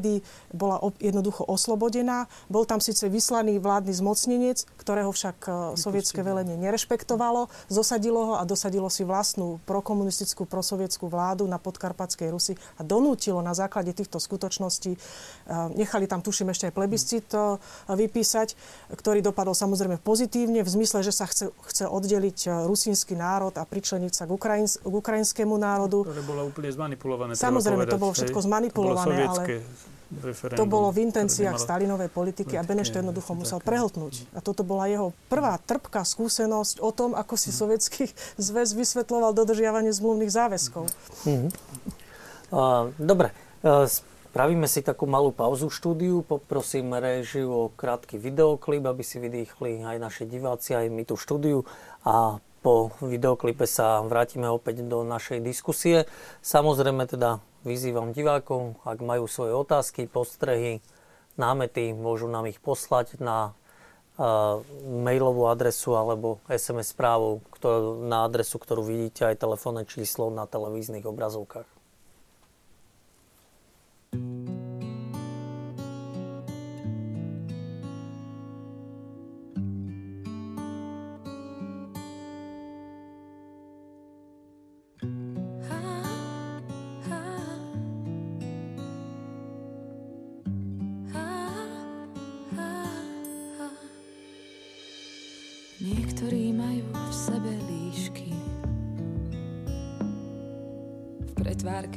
kedy bola jednoducho oslobodená. Bol tam síce vyslaný vládny zmocnenec, ktorého však sovietské velenie nerešpektovalo, zosadilo ho a dosadilo si vlastnú prokomunistickú, prosovietskú vládu na podkarpatskej Rusi a donútilo na základe týchto skutočností, nechali tam tuším ešte aj plebiscit vypísať, ktorý dopadol samozrejme pozitívne, v zmysle, že sa chce, chce oddeliť e, rusínsky národ a pričleniť sa k, Ukrajins, k ukrajinskému národu. Ktoré bolo úplne zmanipulované. Samozrejme, povedať, to bolo všetko zmanipulované, to ale to bolo v intenciách nemalo... Stalinovej politiky a Beneš to jednoducho musel také. prehltnúť. A toto bola jeho prvá trpká skúsenosť o tom, ako si sovietský zväz vysvetloval dodržiavanie zmluvných záväzkov. Mm-hmm. Uh, dobre, uh, Pravíme si takú malú pauzu štúdiu, poprosím režiu o krátky videoklip, aby si vydýchli aj naši diváci, aj my tú štúdiu a po videoklipe sa vrátime opäť do našej diskusie. Samozrejme teda vyzývam divákov, ak majú svoje otázky, postrehy, námety, môžu nám ich poslať na uh, mailovú adresu alebo SMS správou ktorú, na adresu, ktorú vidíte aj telefónne číslo na televíznych obrazovkách. Niektorí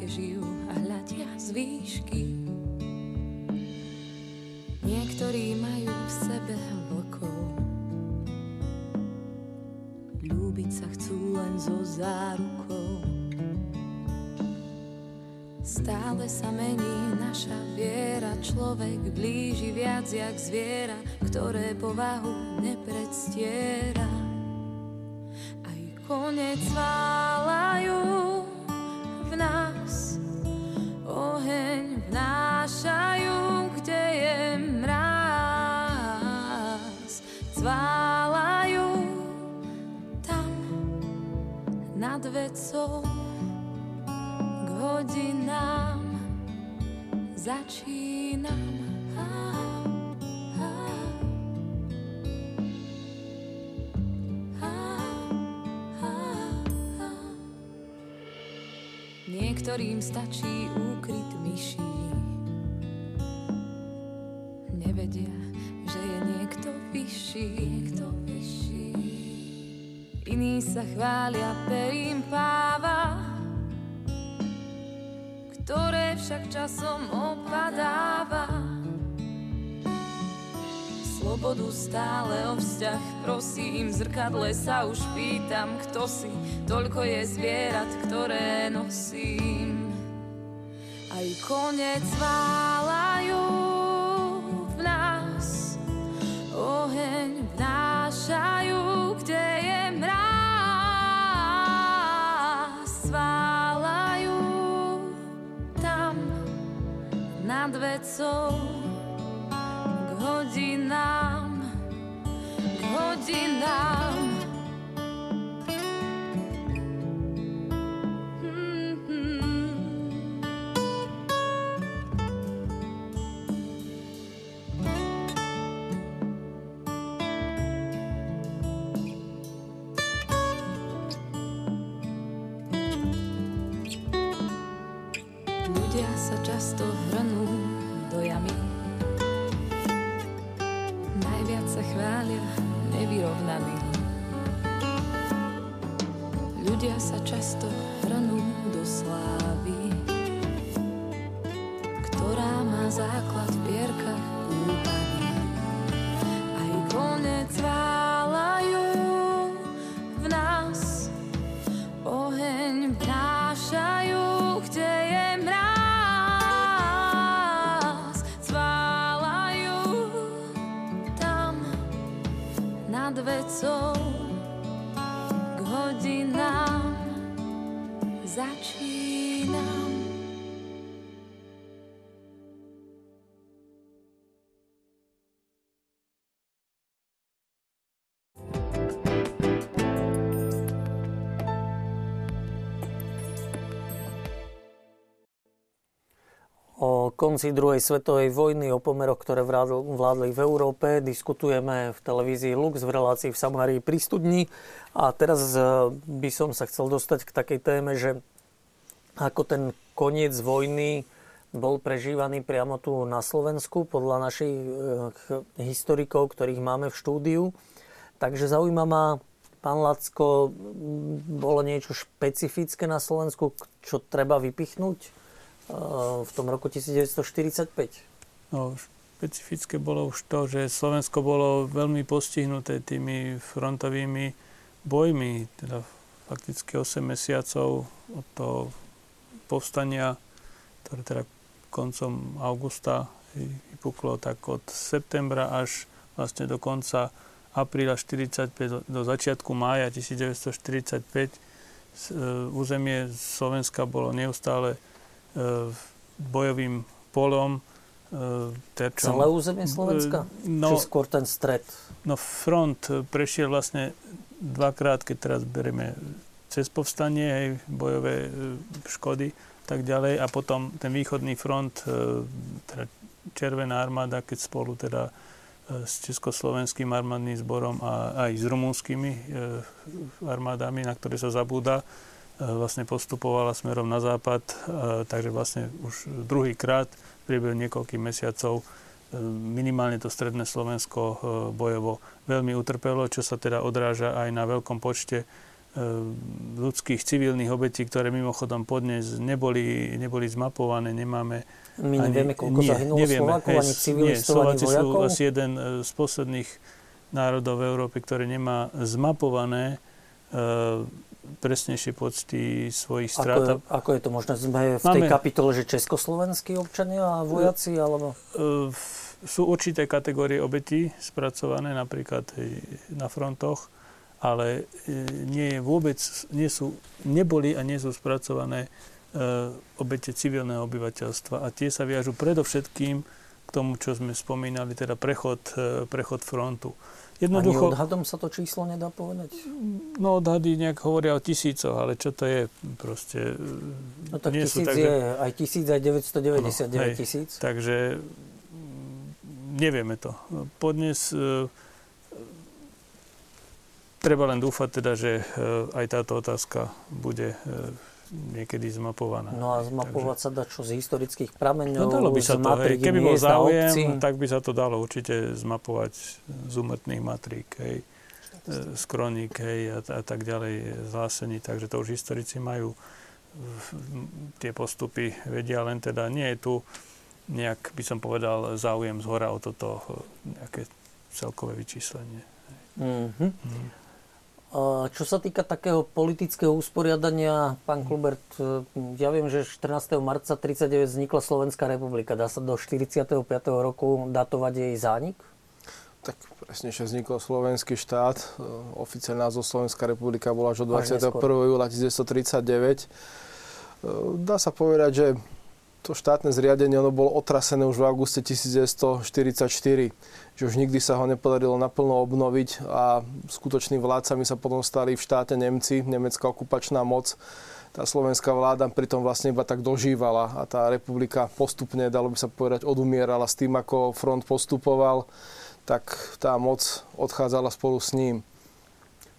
pretvárke žijú a hľadia z výšky. Niektorí majú v sebe vlkov, ľúbiť sa chcú len so zárukou. Stále sa mení naša viera, človek blíži viac jak zviera, ktoré povahu nepredstiera. Aj konec válajú nad vecou hodinám začínam. Niektorým stačí úkryt myší. Nevedia, že je. Niekto vyšší. Iní sa chvália perím páva, ktoré však časom opadáva. Slobodu stále o vzťah prosím, v zrkadle sa už pýtam, kto si, toľko je zvierat, ktoré nosím. Aj konec válajú vecou k hodinám, k hodinám. Konci druhej svetovej vojny, o pomeroch, ktoré vládli v Európe, diskutujeme v televízii Lux v relácii v Samárii pri studni. A teraz e, by som sa chcel dostať k takej téme, že ako ten koniec vojny bol prežívaný priamo tu na Slovensku podľa našich e, historikov, ktorých máme v štúdiu. Takže zaujíma ma, pán Lacko, bolo niečo špecifické na Slovensku, čo treba vypichnúť? V tom roku 1945? No, špecifické bolo už to, že Slovensko bolo veľmi postihnuté tými frontovými bojmi, teda fakticky 8 mesiacov od toho povstania, ktoré teda koncom augusta vypuklo, tak od septembra až vlastne do konca apríla 45 do začiatku mája 1945 územie Slovenska bolo neustále bojovým polom. Terčom. Celé územie Slovenska? No, Či skôr ten stred? No front prešiel vlastne dvakrát, keď teraz berieme cez povstanie, hej, bojové škody tak ďalej a potom ten východný front, teda Červená armáda, keď spolu teda s Československým armádnym zborom a aj s rumúnskymi armádami, na ktoré sa zabúda, vlastne postupovala smerom na západ, takže vlastne už druhýkrát v priebehu niekoľkých mesiacov minimálne to stredné Slovensko bojovo veľmi utrpelo, čo sa teda odráža aj na veľkom počte ľudských civilných obetí, ktoré mimochodom podnes neboli, neboli zmapované, nemáme... My nevieme, koľko nie, zahynulo nevieme, Slovákov, ani civilistov, ani vojakov? sú asi jeden z posledných národov v Európe, ktorý nemá zmapované presnejšie pocty svojich strát. Ako, ako je to možné? Sme v Máme, tej kapitole, že československí občania a vojaci? Alebo... Sú určité kategórie obetí spracované napríklad na frontoch, ale nie je vôbec, nie sú, neboli a nie sú spracované obete civilného obyvateľstva. A tie sa viažu predovšetkým k tomu, čo sme spomínali, teda prechod, prechod frontu. Jednoducho, Ani odhadom sa to číslo nedá povedať? No odhady nejak hovoria o tisícoch, ale čo to je proste... No tak nie tisíc sú, takže, je aj tisíc, aj 999 no, tisíc. Takže mm, nevieme to. Podnes e, treba len dúfať teda, že e, aj táto otázka bude e, niekedy zmapovaná. No a zmapovať Takže... sa dá čo z historických prameňov, no dalo by sa to, hej. Keby bol záujem, tak by sa to dalo určite zmapovať z umetných matrík, hej, z kroník, hej, a, a tak ďalej, z hlásení. Takže to už historici majú tie postupy, vedia len teda, nie je tu nejak, by som povedal, záujem z hora o toto nejaké celkové vyčíslenie. Mm-hmm. Mm. Čo sa týka takého politického usporiadania, pán Klubert, e, ja viem, že 14. marca 1939 vznikla Slovenská republika. Dá sa do 45. roku datovať jej zánik? Tak presne, že vznikol slovenský štát. E, oficiálny názov Slovenská republika bola až od 21. júla 1939. E, dá sa povedať, že to štátne zriadenie ono bolo otrasené už v auguste 1944, že už nikdy sa ho nepodarilo naplno obnoviť a skutočnými vládcami sa potom stali v štáte Nemci, nemecká okupačná moc. Tá slovenská vláda pritom vlastne iba tak dožívala a tá republika postupne, dalo by sa povedať, odumierala s tým, ako front postupoval, tak tá moc odchádzala spolu s ním.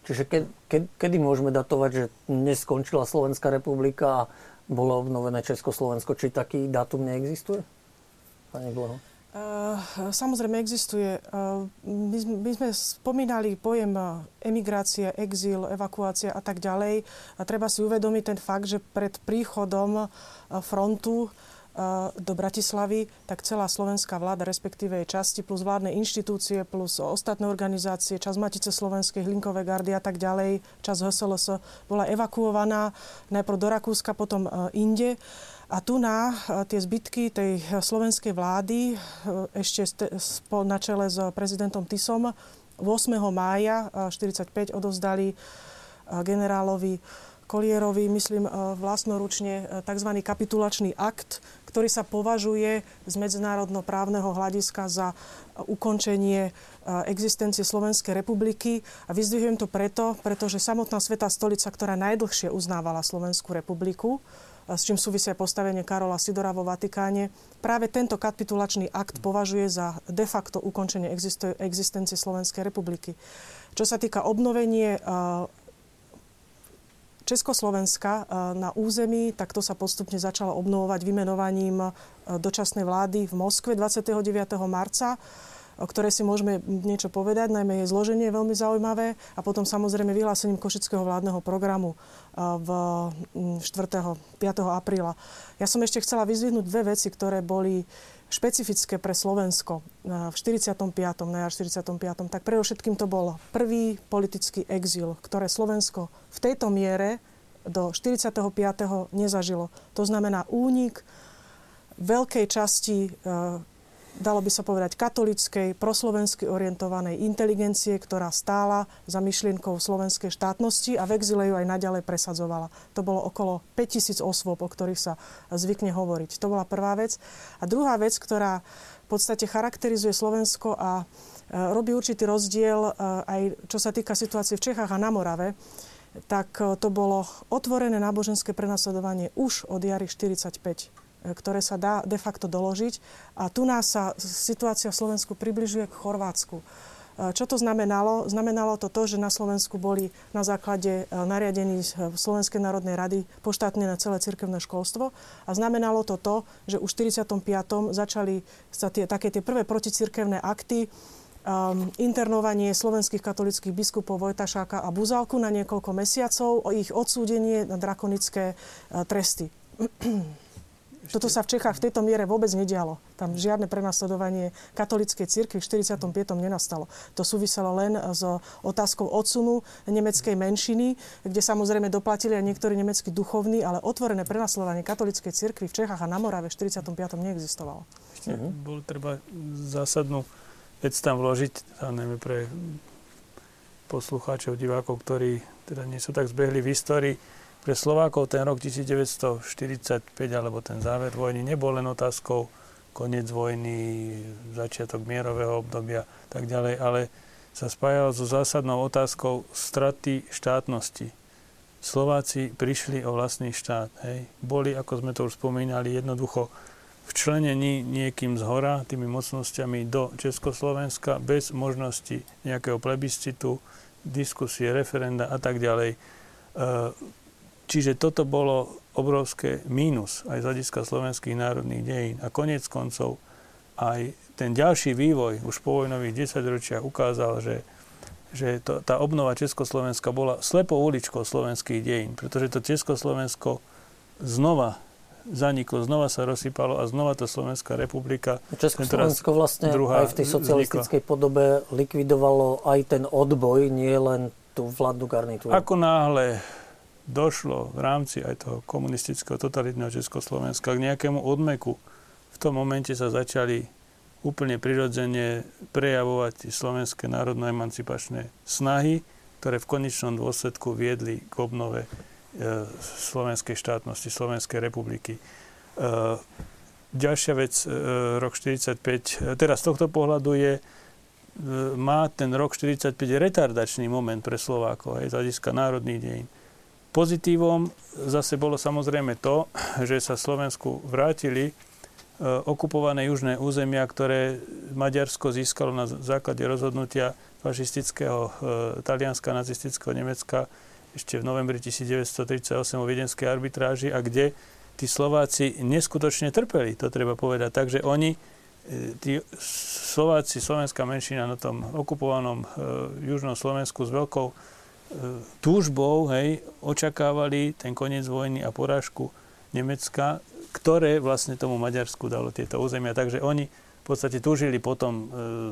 Čiže ke, ke, kedy môžeme datovať, že dnes skončila Slovenská republika a bolo obnovené Československo. Či taký dátum neexistuje? Pani Blaho. Uh, samozrejme existuje. Uh, my, sme spomínali pojem emigrácia, exil, evakuácia a tak ďalej. Treba si uvedomiť ten fakt, že pred príchodom frontu do Bratislavy, tak celá slovenská vláda, respektíve jej časti, plus vládne inštitúcie, plus ostatné organizácie, čas Matice Slovenskej, Hlinkové gardy a tak ďalej, čas HSLS, bola evakuovaná najprv do Rakúska, potom inde. A tu na tie zbytky tej slovenskej vlády ešte na čele s prezidentom Tisom 8. mája 1945 odovzdali generálovi Kolierovi, myslím vlastnoručne, tzv. kapitulačný akt, ktorý sa považuje z medzinárodno-právneho hľadiska za ukončenie existencie Slovenskej republiky. A vyzdvihujem to preto, pretože samotná Svetá stolica, ktorá najdlhšie uznávala Slovenskú republiku, s čím súvisia postavenie Karola Sidora vo Vatikáne. Práve tento kapitulačný akt považuje za de facto ukončenie existencie Slovenskej republiky. Čo sa týka obnovenie Československa eh, na území, tak to sa postupne začalo obnovovať vymenovaním eh, dočasnej vlády v Moskve 29. marca o ktorej si môžeme niečo povedať, najmä jej zloženie je veľmi zaujímavé a potom samozrejme vyhlásením Košického vládneho programu eh, v 4. 5. apríla. Ja som ešte chcela vyzvihnúť dve veci, ktoré boli špecifické pre Slovensko v 45. na jar 45. tak predovšetkým to bol prvý politický exil, ktoré Slovensko v tejto miere do 45. nezažilo. To znamená únik veľkej časti e, dalo by sa povedať, katolickej, proslovensky orientovanej inteligencie, ktorá stála za myšlienkou slovenskej štátnosti a v exile ju aj naďalej presadzovala. To bolo okolo 5000 osôb, o ktorých sa zvykne hovoriť. To bola prvá vec. A druhá vec, ktorá v podstate charakterizuje Slovensko a e, robí určitý rozdiel e, aj čo sa týka situácie v Čechách a na Morave, tak e, to bolo otvorené náboženské prenasledovanie už od jary 45 ktoré sa dá de facto doložiť. A tu nás sa situácia v Slovensku približuje k Chorvátsku. E, čo to znamenalo? Znamenalo to to, že na Slovensku boli na základe e, nariadení Slovenskej národnej rady poštátnené celé cirkevné školstvo a znamenalo to to, že už v 45. začali sa tie, také tie prvé proticirkevné akty, um, internovanie slovenských katolických biskupov Vojtašáka a Buzálku na niekoľko mesiacov, ich odsúdenie na drakonické uh, tresty. Toto sa v Čechách v tejto miere vôbec nedialo. Tam žiadne prenasledovanie katolíckej cirkvi v 45. nenastalo. To súviselo len s otázkou odsunu nemeckej menšiny, kde samozrejme doplatili aj niektorí nemeckí duchovní, ale otvorené prenasledovanie katolíckej cirkvi v Čechách a na Morave v 45. neexistovalo. Ešte uh-huh. bol treba zásadnú vec tam vložiť, a najmä pre poslucháčov, divákov, ktorí teda nie sú tak zbehli v histórii pre Slovákov ten rok 1945 alebo ten záver vojny nebol len otázkou koniec vojny, začiatok mierového obdobia tak ďalej, ale sa spájalo so zásadnou otázkou straty štátnosti. Slováci prišli o vlastný štát. Hej. Boli, ako sme to už spomínali, jednoducho včlenení niekým z hora, tými mocnosťami do Československa bez možnosti nejakého plebiscitu, diskusie, referenda a tak ďalej. E, čiže toto bolo obrovské mínus aj z hľadiska slovenských národných dejín. A konec koncov aj ten ďalší vývoj už po vojnových desaťročiach ukázal, že, že to, tá obnova Československa bola slepou uličkou slovenských dejín, pretože to Československo znova zaniklo, znova sa rozsypalo a znova to Slovenská republika. Československo vlastne aj v tej socialistickej vznikla. podobe likvidovalo aj ten odboj, nie len tú vládnu garnitúru. Ako náhle došlo v rámci aj toho komunistického totalitného Československa k nejakému odmeku, v tom momente sa začali úplne prirodzene prejavovať slovenské národno-emancipačné snahy, ktoré v konečnom dôsledku viedli k obnove E, slovenskej štátnosti, Slovenskej republiky. E, ďalšia vec, e, rok 45, teraz z tohto pohľadu je, má ten rok 45 retardačný moment pre Slovákov, aj z hľadiska národných dejín. Pozitívom zase bolo samozrejme to, že sa Slovensku vrátili okupované južné územia, ktoré Maďarsko získalo na základe rozhodnutia fašistického Talianska, nacistického Nemecka ešte v novembri 1938 o viedenskej arbitráži a kde tí Slováci neskutočne trpeli, to treba povedať. Takže oni, e, tí Slováci, slovenská menšina na tom okupovanom e, južnom Slovensku s veľkou e, túžbou hej, očakávali ten koniec vojny a porážku Nemecka, ktoré vlastne tomu Maďarsku dalo tieto územia. Takže oni v podstate túžili potom e,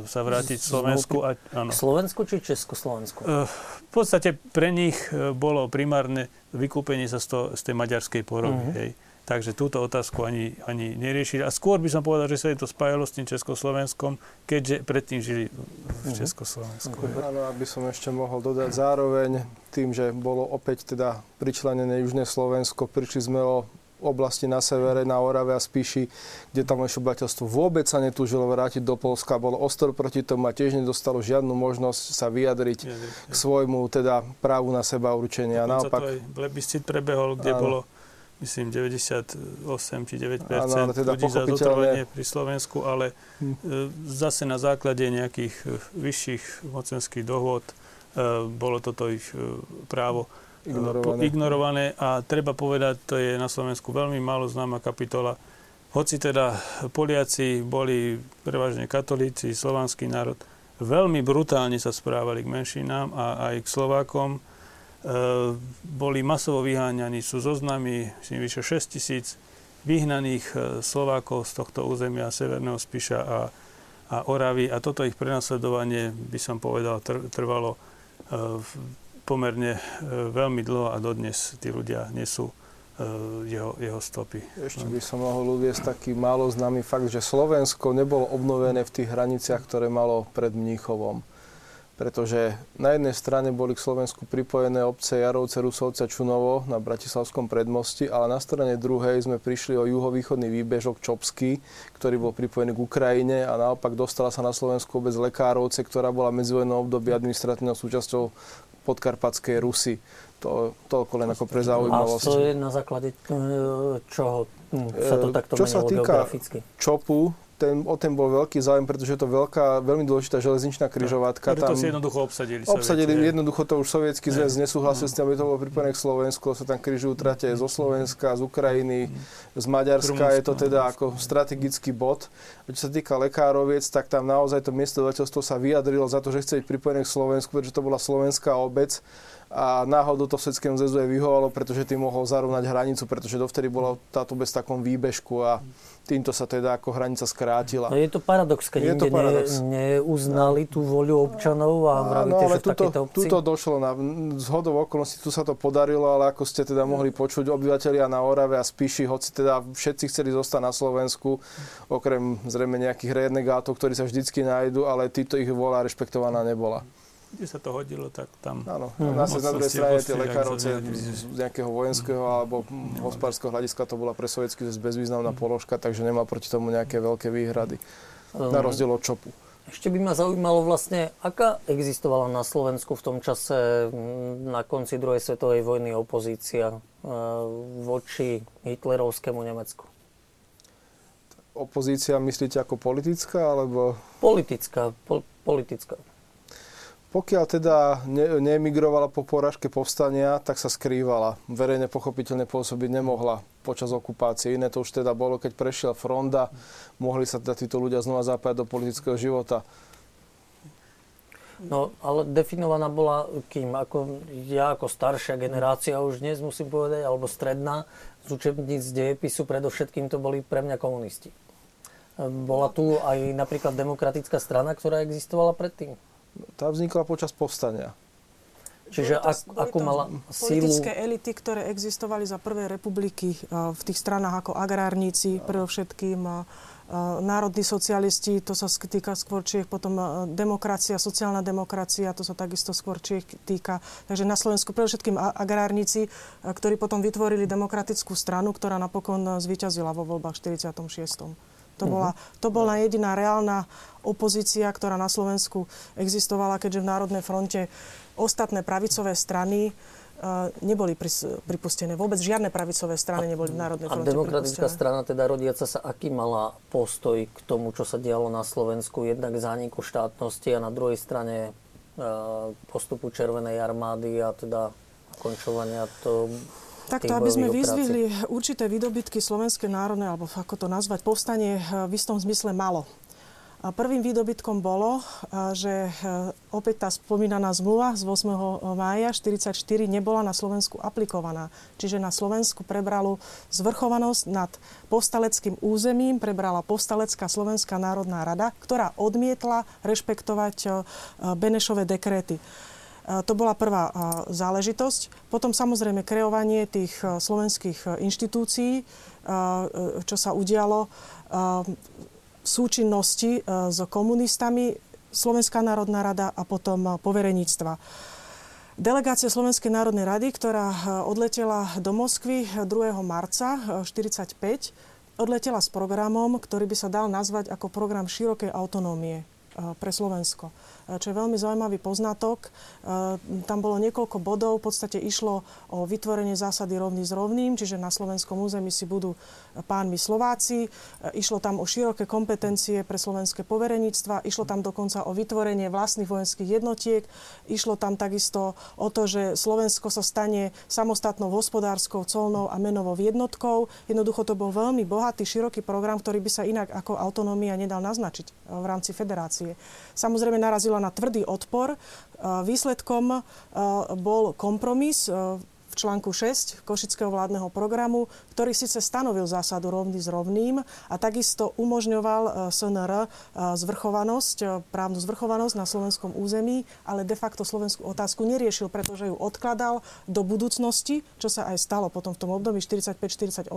sa vrátiť v Slovensku. A, áno. Slovensku či Československu? E, v podstate pre nich e, bolo primárne vykúpenie sa z, to, z tej maďarskej poroby. Hej. Takže túto otázku ani, ani neriešili. A skôr by som povedal, že sa im to spájalo s tým Československom, keďže predtým žili v uh-huh. Československu. Uh-huh. Áno, aby som ešte mohol dodať zároveň tým, že bolo opäť teda pričlenené Južné Slovensko, prišli sme o oblasti na severe, na Orave a Spíši, kde tam obyvateľstvo vôbec sa netúžilo vrátiť do Polska, bolo ostor proti tomu a tiež nedostalo žiadnu možnosť sa vyjadriť k svojmu teda právu na seba určenia. Naopak, to aj plebiscit prebehol, kde áno. bolo myslím 98 či 9 áno, teda ľudí za zotrvanie pri Slovensku, ale hm. zase na základe nejakých e, vyšších mocenských dohôd e, bolo toto ich právo ignorované. ignorované a treba povedať, to je na Slovensku veľmi málo známa kapitola. Hoci teda Poliaci boli prevažne katolíci, slovanský národ, veľmi brutálne sa správali k menšinám a aj k Slovákom. E, boli masovo vyháňaní, sú zoznami vyše 6 tisíc vyhnaných e, Slovákov z tohto územia Severného Spiša a, a Oravy a toto ich prenasledovanie, by som povedal, trvalo e, pomerne veľmi dlho a dodnes tí ľudia nesú jeho, jeho stopy. Ešte by som mohol uviesť taký málo známy fakt, že Slovensko nebolo obnovené v tých hraniciach, ktoré malo pred Mníchovom. Pretože na jednej strane boli k Slovensku pripojené obce Jarovce, Rusovce, Čunovo na Bratislavskom predmosti, ale na strane druhej sme prišli o juhovýchodný výbežok Čopsky, ktorý bol pripojený k Ukrajine a naopak dostala sa na Slovensku obec Lekárovce, ktorá bola medzivojnou období administratívnou súčasťou podkarpatskej Rusy. To, toľko len ako pre zaujímavosť. A to je na základe e, čoho hm, sa to takto Čo sa týka geograficky? ČOPu, ten, o ten bol veľký záujem, pretože je to veľká, veľmi dôležitá železničná križovatka. Preto si jednoducho obsadili Obsadili, sovieti, jednoducho to už sovietský zväz nesúhlasil s tým, aby to bolo pripojené k Slovensku. Sa tam križujú trate zo Slovenska, z Ukrajiny, z Maďarska. Je to teda ako strategický bod. A čo sa týka lekároviec, tak tam naozaj to miesto sa vyjadrilo za to, že chce byť pripojené k Slovensku, pretože to bola slovenská obec a náhodou to Svetskému zväzu aj vyhovalo, pretože tým mohol zarovnať hranicu, pretože dovtedy bola táto bez takom výbežku a týmto sa teda ako hranica skrátila. No je to paradox, keď je to paradox. Ne, neuznali tú voľu občanov a vravíte, no, ale že tuto, tuto došlo na zhodov okolností, tu sa to podarilo, ale ako ste teda mohli počuť, obyvateľia na Orave a Spíši, hoci teda všetci chceli zostať na Slovensku, okrem zrejme nejakých renegátov, ktorí sa vždycky nájdu, ale títo ich vola rešpektovaná nebola kde sa to hodilo, tak tam... Áno, mm. na, na druhej strane tie lekárovce z nejakého vojenského alebo hospodárskeho hľadiska to bola pre sovietský zväz bezvýznamná položka, takže nemá proti tomu nejaké veľké výhrady. Na rozdiel od ČOPu. Ešte by ma zaujímalo vlastne, aká existovala na Slovensku v tom čase na konci druhej svetovej vojny opozícia voči hitlerovskému Nemecku? Opozícia myslíte ako politická, alebo... Politická, po, politická. Pokiaľ teda ne, neemigrovala po poražke povstania, tak sa skrývala. Verejne pochopiteľne pôsobiť nemohla počas okupácie. Iné to už teda bolo, keď prešiel fronda, mohli sa teda títo ľudia znova zapájať do politického života. No, ale definovaná bola kým? Ako, ja ako staršia generácia už dnes musím povedať, alebo stredná, z učebníc dejepisu predovšetkým to boli pre mňa komunisti. Bola tu aj napríklad demokratická strana, ktorá existovala predtým? Tá vznikla počas povstania. Čiže to, ak, ako mala sílu... Politické elity, ktoré existovali za prvej republiky v tých stranách ako agrárníci, predovšetkým národní socialisti, to sa týka skôr Čiech, potom demokracia, sociálna demokracia, to sa takisto skôr Čiech týka. Takže na Slovensku predovšetkým agrárnici, ktorí potom vytvorili demokratickú stranu, ktorá napokon zvíťazila vo voľbách 46. To bola, to bola jediná reálna opozícia, ktorá na Slovensku existovala, keďže v Národnej fronte ostatné pravicové strany uh, neboli pripustené. Vôbec žiadne pravicové strany neboli v Národnej fronte A demokratická pripustené. strana, teda rodiaca sa, aký mala postoj k tomu, čo sa dialo na Slovensku? Jednak zániku štátnosti a na druhej strane uh, postupu Červenej armády a teda končovania to Takto, aby sme vyzvihli určité výdobytky Slovenskej národnej, alebo ako to nazvať, povstanie eh, v istom zmysle malo. A prvým výdobytkom bolo, eh, že eh, opäť tá spomínaná zmluva z 8. mája 1944 nebola na Slovensku aplikovaná. Čiže na Slovensku prebralo zvrchovanosť nad povstaleckým územím, prebrala povstalecká Slovenská národná rada, ktorá odmietla rešpektovať Benešové dekréty. To bola prvá záležitosť. Potom samozrejme kreovanie tých slovenských inštitúcií, čo sa udialo v súčinnosti s komunistami, Slovenská národná rada a potom povereníctva. Delegácia Slovenskej národnej rady, ktorá odletela do Moskvy 2. marca 1945, odletela s programom, ktorý by sa dal nazvať ako program širokej autonómie pre Slovensko. Čo je veľmi zaujímavý poznatok. Eh, tam bolo niekoľko bodov, v podstate išlo o vytvorenie zásady rovný s rovným, čiže na slovenskom území si budú pánmi Slováci. Eh, išlo tam o široké kompetencie pre slovenské povereníctva, išlo tam dokonca o vytvorenie vlastných vojenských jednotiek, išlo tam takisto o to, že Slovensko sa stane samostatnou hospodárskou, colnou a menovou jednotkou. Jednoducho to bol veľmi bohatý, široký program, ktorý by sa inak ako autonómia nedal naznačiť v rámci federácie. Samozrejme narazila na tvrdý odpor. Výsledkom bol kompromis v článku 6 Košického vládneho programu, ktorý síce stanovil zásadu rovný s rovným a takisto umožňoval e, SNR e, zvrchovanosť, e, právnu zvrchovanosť na slovenskom území, ale de facto slovenskú otázku neriešil, pretože ju odkladal do budúcnosti, čo sa aj stalo potom v tom období 45-48,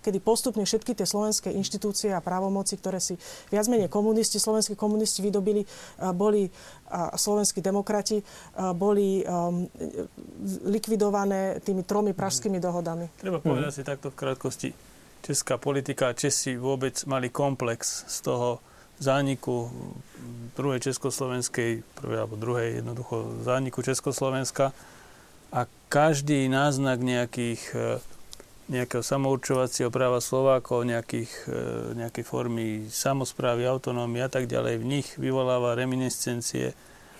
kedy postupne všetky tie slovenské inštitúcie a právomoci, ktoré si viac menej komunisti, slovenskí komunisti vydobili, boli a slovenskí demokrati boli likvidované tými tromi pražskými dohodami. Treba povedať si takto v krátkosti. Česká politika a Česi vôbec mali komplex z toho zániku prvej Československej, prvej alebo druhej jednoducho zániku Československa a každý náznak nejakých e, nejakého samourčovacieho práva Slovákov, nejakých, e, nejakej formy samozprávy, autonómie a tak ďalej, v nich vyvoláva reminiscencie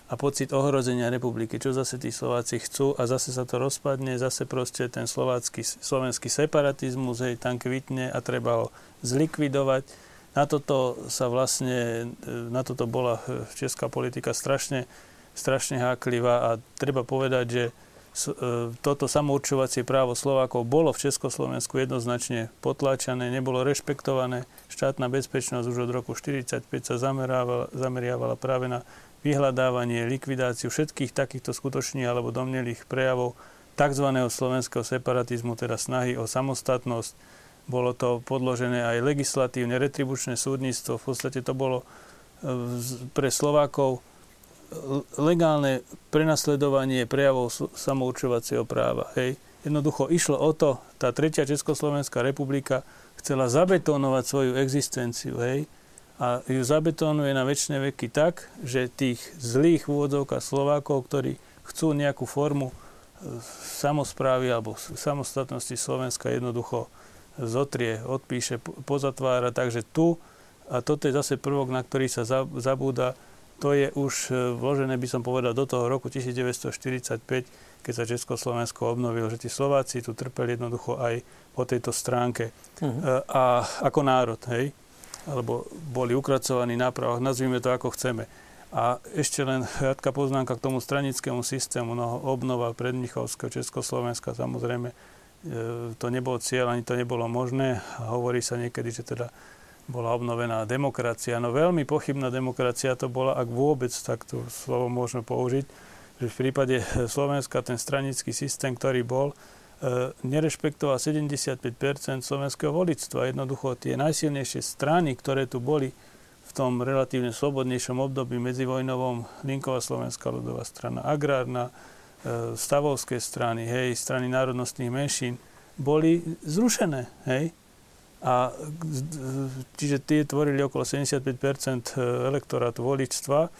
a pocit ohrozenia republiky, čo zase tí Slováci chcú a zase sa to rozpadne, zase proste ten slovácky, slovenský separatizmus, hej, tam kvitne a treba ho zlikvidovať. Na toto sa vlastne, na toto bola česká politika strašne, strašne háklivá a treba povedať, že e, toto samourčovacie právo Slovákov bolo v Československu jednoznačne potláčané, nebolo rešpektované. Štátna bezpečnosť už od roku 1945 sa zameriavala práve na vyhľadávanie, likvidáciu všetkých takýchto skutočných alebo domnelých prejavov tzv. slovenského separatizmu, teda snahy o samostatnosť. Bolo to podložené aj legislatívne, retribučné súdnictvo. V podstate to bolo e, pre Slovákov legálne prenasledovanie prejavov samourčovacieho práva. Hej. Jednoducho išlo o to, tá tretia Československá republika chcela zabetónovať svoju existenciu. Hej a ju zabetónuje na väčšie veky tak, že tých zlých a Slovákov, ktorí chcú nejakú formu e, samozprávy alebo samostatnosti Slovenska jednoducho zotrie, odpíše, pozatvára. Takže tu, a toto je zase prvok, na ktorý sa zabúda, to je už e, vložené, by som povedal, do toho roku 1945, keď sa Československo obnovilo, že tí Slováci tu trpeli jednoducho aj po tejto stránke. Uh-huh. A ako národ, hej? alebo boli ukracovaní na právach, nazvime to ako chceme. A ešte len hľadká poznámka k tomu stranickému systému, no obnova predmnichovského Československa, samozrejme, e, to nebol cieľ, ani to nebolo možné. Hovorí sa niekedy, že teda bola obnovená demokracia. No veľmi pochybná demokracia to bola, ak vôbec takto slovo môžeme použiť, že v prípade Slovenska ten stranický systém, ktorý bol, E, nerešpektoval 75% slovenského voličstva. Jednoducho tie najsilnejšie strany, ktoré tu boli v tom relatívne slobodnejšom období medzivojnovom, Linková slovenská ľudová strana, agrárna, e, stavovské strany, hej, strany národnostných menšín, boli zrušené. Hej. A, čiže tie tvorili okolo 75 elektorátu voličstva,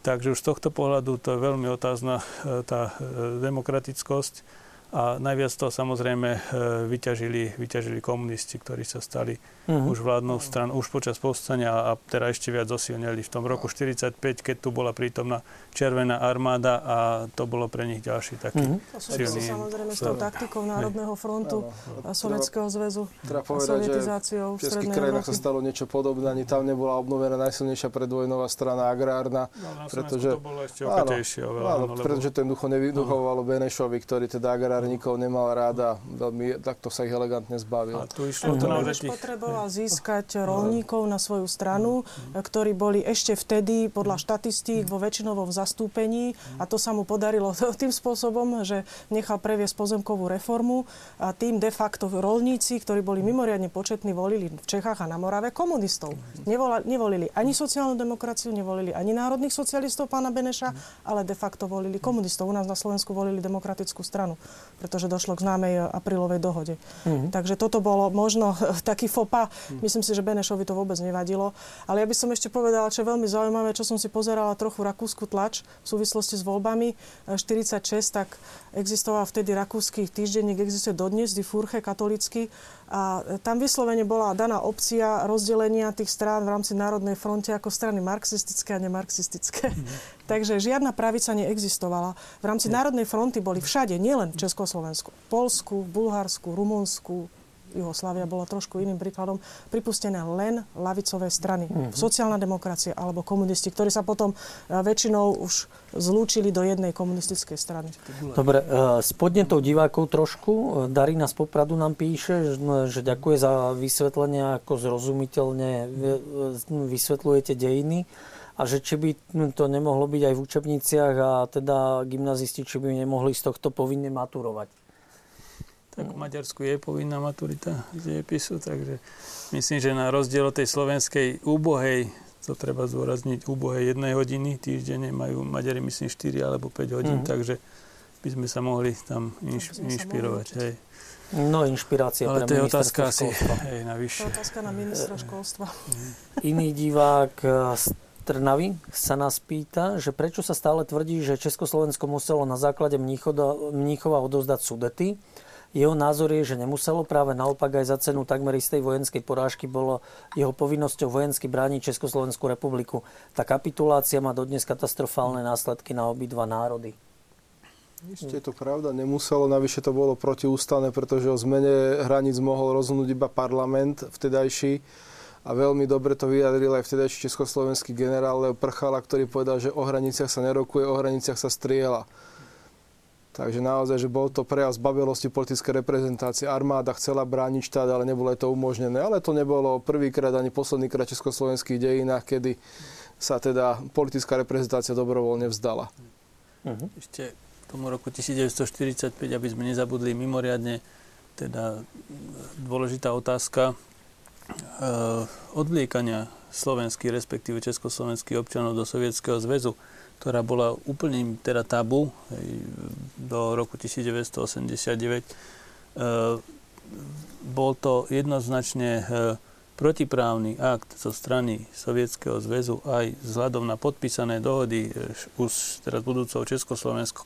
takže už z tohto pohľadu to je veľmi otázna e, tá demokratickosť a najviac to samozrejme e, vyťažili, vyťažili komunisti, ktorí sa stali uh-huh. už vládnou stranou, už počas povstania a teda ešte viac zosilnili v tom roku 45, keď tu bola prítomná Červená armáda a to bolo pre nich ďalší taký uh-huh. silný... samozrejme s tou taktikou Národného frontu a Sovietskeho zväzu Treba povedať, že v českých krajinách sa stalo niečo podobné, ani tam nebola obnovená najsilnejšia predvojnová strana agrárna, no, pretože... to bolo ešte áno, áno, lebo... pretože ten ducho nevyduchovalo Benešovi, ktorý teda agrár agrárnikov nemal rád a veľmi, takto sa ich elegantne zbavil. A tu išlo to naozaj potreboval získať rolníkov na svoju stranu, ktorí boli ešte vtedy podľa štatistík vo väčšinovom zastúpení. A to sa mu podarilo tým spôsobom, že nechal previesť pozemkovú reformu. A tým de facto rolníci, ktorí boli mimoriadne početní, volili v Čechách a na Morave komunistov. Nevola, nevolili ani sociálnu demokraciu, nevolili ani národných socialistov pána Beneša, ale de facto volili komunistov. U nás na Slovensku volili demokratickú stranu pretože došlo k známej aprílovej dohode. Mm-hmm. Takže toto bolo možno taký fopa. Mm-hmm. Myslím si, že Benešovi to vôbec nevadilo. Ale ja by som ešte povedala, čo je veľmi zaujímavé, čo som si pozerala trochu rakúsku tlač v súvislosti s voľbami 46, tak existoval vtedy rakúsky týždenník, existuje dodnes, Die Furche katolický, a tam vyslovene bola daná opcia rozdelenia tých strán v rámci Národnej fronte ako strany marxistické a nemarxistické. Mm. Takže žiadna pravica neexistovala. V rámci mm. Národnej fronty boli všade, nielen v Československu, v Polsku, v Bulharsku, Rumunsku, Juhoslávia bola trošku iným príkladom, pripustené len lavicové strany. Mm-hmm. Sociálna demokracia alebo komunisti, ktorí sa potom e, väčšinou už zlúčili do jednej komunistickej strany. Dobre, e, s podnetou divákov trošku. E, Darina z Popradu nám píše, že ďakuje za vysvetlenie, ako zrozumiteľne vysvetľujete dejiny a že či by to nemohlo byť aj v učebniciach a teda gymnazisti, či by nemohli z tohto povinne maturovať. Tak v Maďarsku je povinná maturita z dejepisu, takže myslím, že na rozdiel od tej slovenskej úbohej, to treba zdôrazniť, úbohej jednej hodiny týždenne majú Maďari myslím 4 alebo 5 hodín, mm-hmm. takže by sme sa mohli tam inš, inšpirovať. Hej. No, inšpirácia Ale pre to je otázka asi hej, na vyššie. To je otázka na ministra školstva. Iný divák z Trnavy sa nás pýta, že prečo sa stále tvrdí, že Československo muselo na základe Mníchova odovzdať Sudety, jeho názor je, že nemuselo práve naopak aj za cenu takmer istej vojenskej porážky bolo jeho povinnosťou vojensky brániť Československú republiku. Tá kapitulácia má dodnes katastrofálne následky na obidva národy. Ešte je to pravda, nemuselo, navyše to bolo protiústavné, pretože o zmene hraníc mohol rozhodnúť iba parlament vtedajší a veľmi dobre to vyjadril aj vtedajší československý generál Leo Prchala, ktorý povedal, že o hraniciach sa nerokuje, o hraniciach sa striela. Takže naozaj, že bol to prejav zbavelosti politické reprezentácie. Armáda chcela brániť štát, ale nebolo to umožnené. Ale to nebolo prvýkrát ani poslednýkrát v československých dejinách, kedy sa teda politická reprezentácia dobrovoľne vzdala. Uh-huh. Ešte k tomu roku 1945, aby sme nezabudli mimoriadne, teda dôležitá otázka uh, odvliekania slovenských, respektíve československých občanov do Sovietskeho zväzu ktorá bola úplným teda tabu do roku 1989. E, bol to jednoznačne e, protiprávny akt zo strany Sovietskeho zväzu aj vzhľadom na podpísané dohody e, už teraz budúcou Československou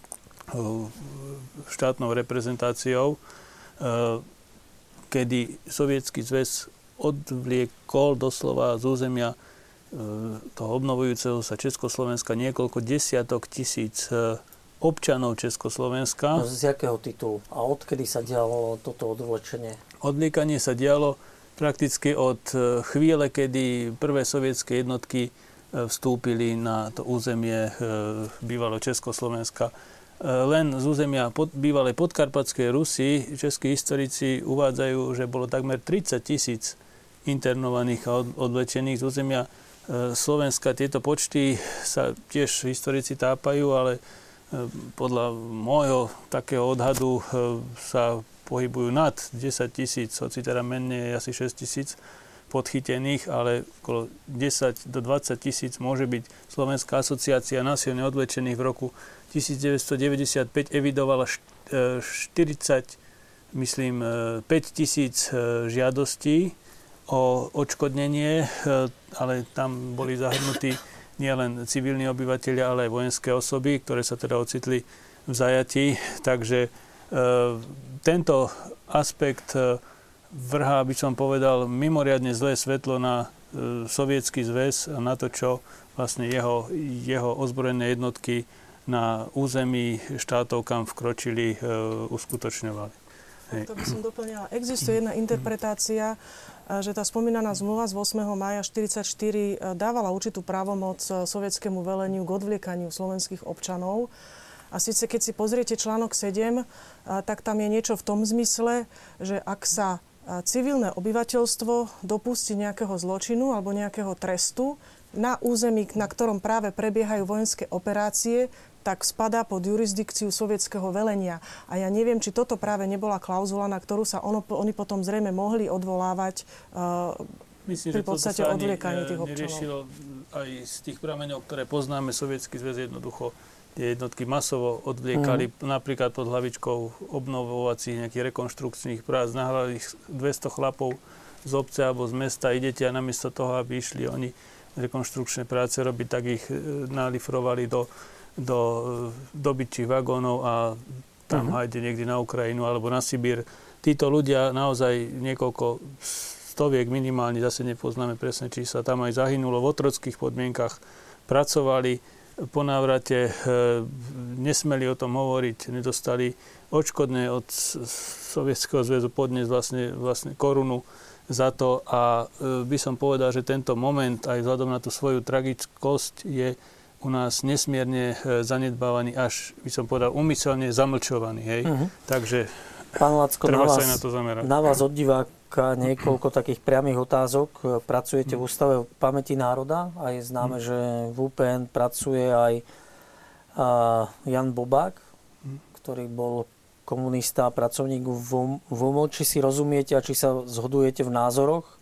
štátnou reprezentáciou, kedy Sovietský zväz odvliekol doslova z územia toho obnovujúceho sa Československa niekoľko desiatok tisíc občanov Československa. No, z jakého titulu? A odkedy sa dialo toto odvlečenie? Odliekanie sa dialo prakticky od e, chvíle, kedy prvé sovietské jednotky e, vstúpili na to územie e, bývalo Československa. Len z územia pod, bývalej podkarpatskej Rusy českí historici uvádzajú, že bolo takmer 30 tisíc internovaných a odvlečených z územia Slovenska. Tieto počty sa tiež historici tápajú, ale podľa môjho takého odhadu e, sa pohybujú nad 10 tisíc, hoci teda menej asi 6 tisíc podchytených, ale okolo 10 do 20 tisíc môže byť Slovenská asociácia násilne odvlečených v roku 1995 evidovala 40, e, myslím, 5 e, tisíc žiadostí o odškodnenie, ale tam boli zahrnutí nielen civilní obyvateľia, ale aj vojenské osoby, ktoré sa teda ocitli v zajatí. Takže e, tento aspekt e, vrhá, by som povedal, mimoriadne zlé svetlo na e, sovietský zväz a na to, čo vlastne jeho, jeho ozbrojené jednotky na území štátov, kam vkročili, e, uskutočňovali. To by som doplňala. Existuje jedna interpretácia, že tá spomínaná zmluva z 8. maja 1944 dávala určitú právomoc e, sovietskému veleniu k odvliekaniu slovenských občanov. A síce keď si pozriete článok 7, tak tam je niečo v tom zmysle, že ak sa civilné obyvateľstvo dopustí nejakého zločinu alebo nejakého trestu na území, na ktorom práve prebiehajú vojenské operácie, tak spadá pod jurisdikciu sovietského velenia. A ja neviem, či toto práve nebola klauzula, na ktorú sa ono, oni potom zrejme mohli odvolávať uh, Myslím, pri podstate odvliekaní tých občanov. neriešilo aj z tých prameňov, ktoré poznáme, Sovietský zväz jednoducho tie jednotky masovo odvliekali mm. napríklad pod hlavičkou obnovovacích nejakých rekonštrukčných prác. Nahrali 200 chlapov z obce alebo z mesta, idete a namiesto toho, aby išli oni rekonštrukčné práce robiť, tak ich e, nalifrovali do do dobytčích vagónov a tam uh-huh. hajde niekde na Ukrajinu alebo na Sibír. Títo ľudia naozaj niekoľko stoviek minimálne, zase nepoznáme presne čísla, tam aj zahynulo v otrockých podmienkach, pracovali po návrate, e, nesmeli o tom hovoriť, nedostali odškodné od Sovietskeho zväzu podnes vlastne, vlastne korunu za to a e, by som povedal, že tento moment aj vzhľadom na tú svoju tragickosť je u nás nesmierne e, zanedbávaný, až by som povedal umyselne zamlčovaný. Hej? Uh-huh. Takže Pán Lacko, treba na vás, sa aj na to zamerať. Na vás od diváka niekoľko takých priamých otázok. Pracujete v Ústave pamäti národa a je známe, uh-huh. že v UPN pracuje aj Jan Bobák, ktorý bol komunista a pracovník v UMO. Či si rozumiete a či sa zhodujete v názoroch?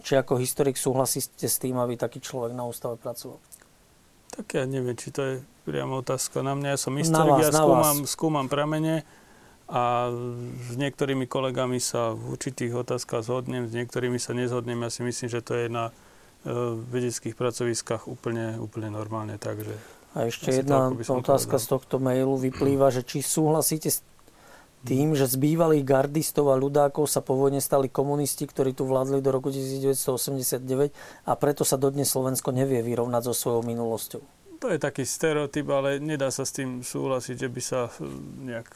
Či ako historik súhlasíte s tým, aby taký človek na ústave pracoval? Tak ja neviem, či to je priamo otázka na mňa. Ja som historik, ja skúmam, skúmam pramene a s niektorými kolegami sa v určitých otázkach zhodnem, s niektorými sa nezhodnem. Ja si myslím, že to je na e, vedeckých pracoviskách úplne, úplne normálne. Takže a ešte jedna otázka povedal. z tohto mailu vyplýva, že či súhlasíte s tým, že z bývalých gardistov a ľudákov sa po vojne stali komunisti, ktorí tu vládli do roku 1989 a preto sa dodnes Slovensko nevie vyrovnať so svojou minulosťou. To je taký stereotyp, ale nedá sa s tým súhlasiť, že by sa eh, nejak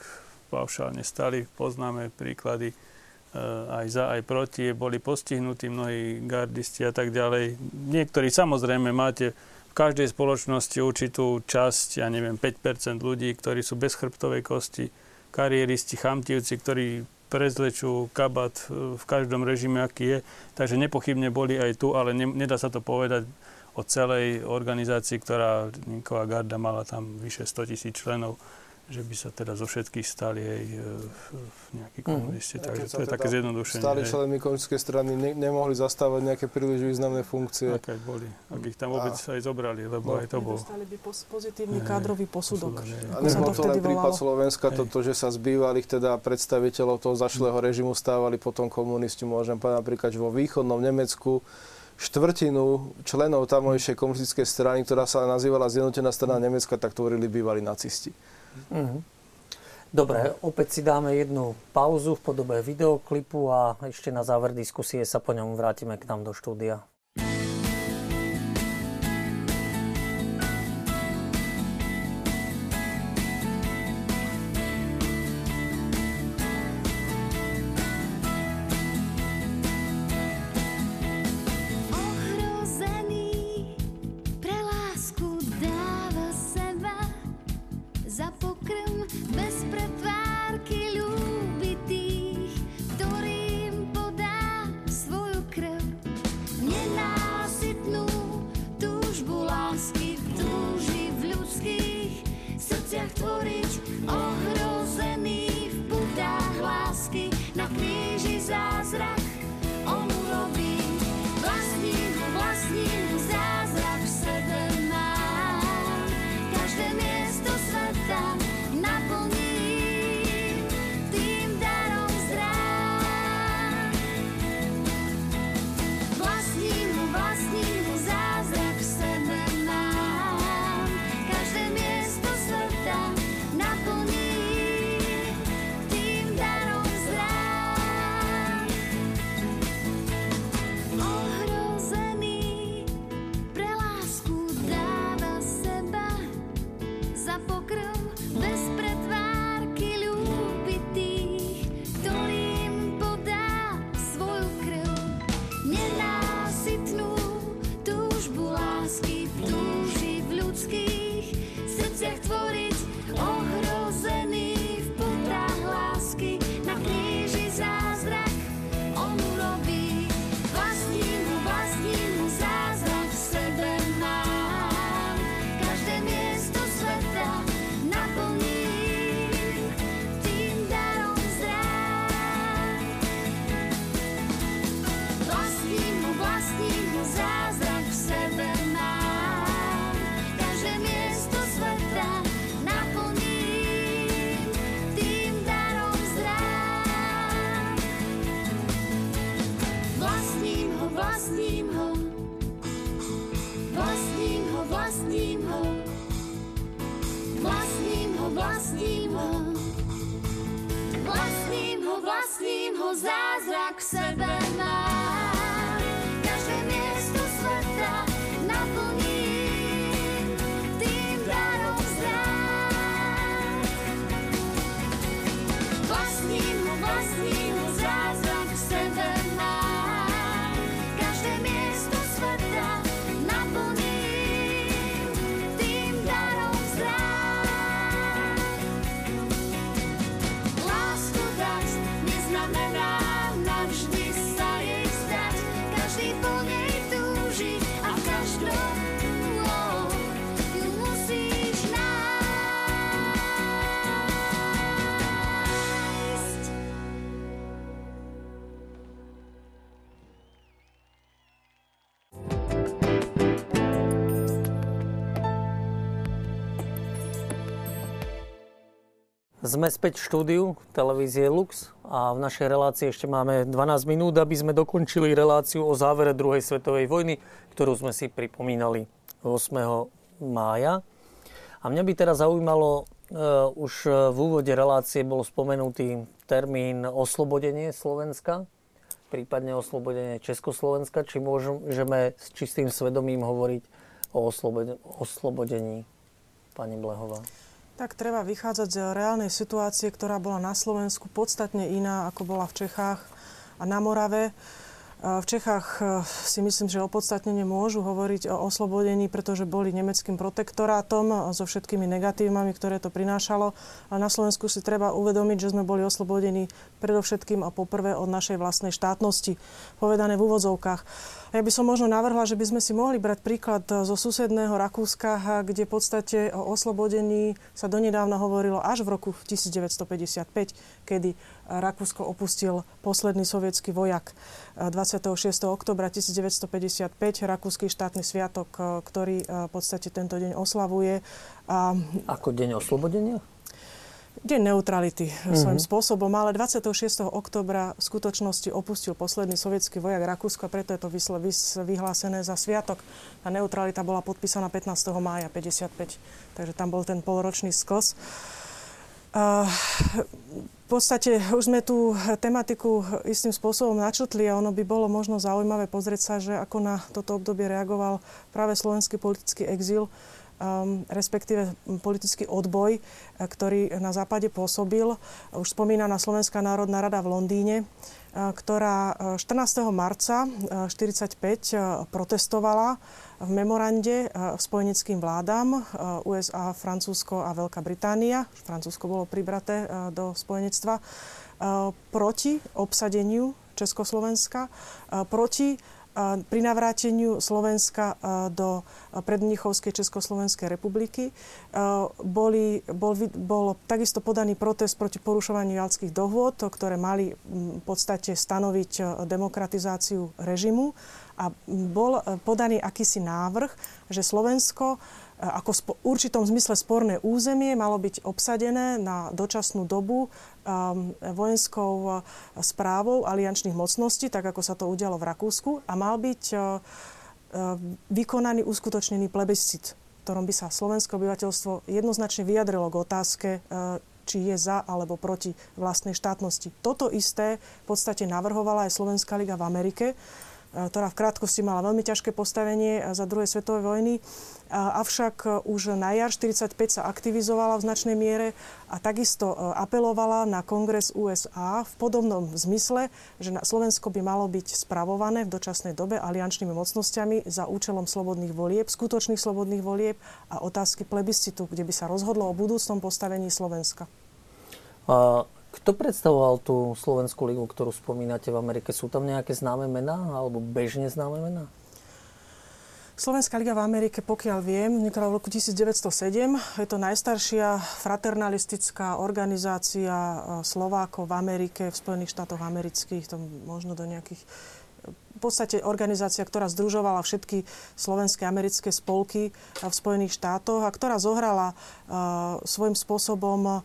paušálne stali. Poznáme príklady eh, aj za, aj proti. Boli postihnutí mnohí gardisti a tak ďalej. Niektorí samozrejme máte v každej spoločnosti určitú časť, ja neviem, 5% ľudí, ktorí sú bez chrbtovej kosti, kariéristi, chamtivci, ktorí prezlečú kabat v každom režime, aký je. Takže nepochybne boli aj tu, ale ne, nedá sa to povedať o celej organizácii, ktorá Ninková garda mala tam vyše 100 tisíc členov, že by sa teda zo všetkých stali aj e, nejakí komunisti. Mm. Takže to je teda také zjednodušenie. Stali členmi komunistickej strany ne, nemohli zastávať nejaké príliš významné funkcie. Tak aj boli. Ak ich tam vôbec a... aj zobrali, lebo no. aj to bol. Nedostali by pozitívny kádrový posudok. A nebol to len prípad Slovenska, toto, že sa z bývalých teda predstaviteľov toho zašlého režimu stávali potom komunisti. Môžem povedať napríklad, že vo východnom Nemecku štvrtinu členov tamojšej komunistickej strany, ktorá sa nazývala Zjednotená strana Nemecka, tak tvorili bývalí nacisti. Mm-hmm. Dobre, opäť si dáme jednu pauzu v podobe videoklipu a ešte na záver diskusie sa po ňom vrátime k nám do štúdia. Sme späť v štúdiu televízie Lux a v našej relácii ešte máme 12 minút, aby sme dokončili reláciu o závere druhej svetovej vojny, ktorú sme si pripomínali 8. mája. A mňa by teraz zaujímalo, uh, už v úvode relácie bol spomenutý termín oslobodenie Slovenska, prípadne oslobodenie Československa. Či môžeme s čistým svedomím hovoriť o oslobodení, pani Blehová? Tak treba vychádzať z reálnej situácie, ktorá bola na Slovensku podstatne iná, ako bola v Čechách a na Morave. V Čechách e, si myslím, že opodstatnene môžu hovoriť o oslobodení, pretože boli nemeckým protektorátom e, so všetkými negatívami, ktoré to prinášalo. A na Slovensku si treba uvedomiť, že sme boli oslobodení predovšetkým a poprvé od našej vlastnej štátnosti, povedané v úvodzovkách. Ja by som možno navrhla, že by sme si mohli brať príklad e, zo susedného Rakúska, kde v podstate o oslobodení sa donedávna hovorilo až v roku 1955, kedy Rakúsko opustil posledný sovietský vojak 26. oktobra 1955, rakúsky štátny sviatok, ktorý v podstate tento deň oslavuje. A... Ako deň oslobodenia? Deň neutrality mm-hmm. svojím spôsobom, ale 26. oktobra v skutočnosti opustil posledný sovietský vojak Rakúsko a preto je to vysle, vys, vyhlásené za sviatok. Tá neutralita bola podpísaná 15. mája 55, takže tam bol ten polročný skos. Uh, podstate už sme tú tematiku istým spôsobom načrtli a ono by bolo možno zaujímavé pozrieť sa, že ako na toto obdobie reagoval práve slovenský politický exil, um, respektíve politický odboj, eh, ktorý na západe pôsobil. Už spomínaná Slovenská národná rada v Londýne, eh, ktorá 14. Eh, marca 1945 protestovala v memorande v spojeneckým vládam USA, Francúzsko a Veľká Británia, Francúzsko bolo pribraté do spojenectva, proti obsadeniu Československa, proti pri navráteniu Slovenska do predmnichovskej Československej republiky boli, bol, bol takisto podaný protest proti porušovaniu jalských dohôd, ktoré mali v podstate stanoviť demokratizáciu režimu. A bol podaný akýsi návrh, že Slovensko ako v určitom zmysle sporné územie malo byť obsadené na dočasnú dobu um, vojenskou správou aliančných mocností, tak ako sa to udialo v Rakúsku a mal byť vykonaný, uskutočnený plebiscit, v ktorom by sa slovenské obyvateľstvo jednoznačne vyjadrilo k otázke, či je za alebo proti vlastnej štátnosti. Toto isté v podstate navrhovala aj Slovenská liga v Amerike ktorá v krátkosti mala veľmi ťažké postavenie za druhej svetovej vojny. Avšak už na jar 45 sa aktivizovala v značnej miere a takisto apelovala na kongres USA v podobnom zmysle, že Slovensko by malo byť spravované v dočasnej dobe aliančnými mocnosťami za účelom slobodných volieb, skutočných slobodných volieb a otázky plebiscitu, kde by sa rozhodlo o budúcnom postavení Slovenska. Kto predstavoval tú Slovenskú ligu, ktorú spomínate v Amerike? Sú tam nejaké známe mená alebo bežne známe mená? Slovenská liga v Amerike, pokiaľ viem, vznikla v roku 1907. Je to najstaršia fraternalistická organizácia eh, Slovákov v Amerike, v Spojených štátoch amerických, to možno do nejakých v podstate organizácia, ktorá združovala všetky slovenské americké spolky v Spojených štátoch a ktorá zohrala uh, svojím spôsobom uh,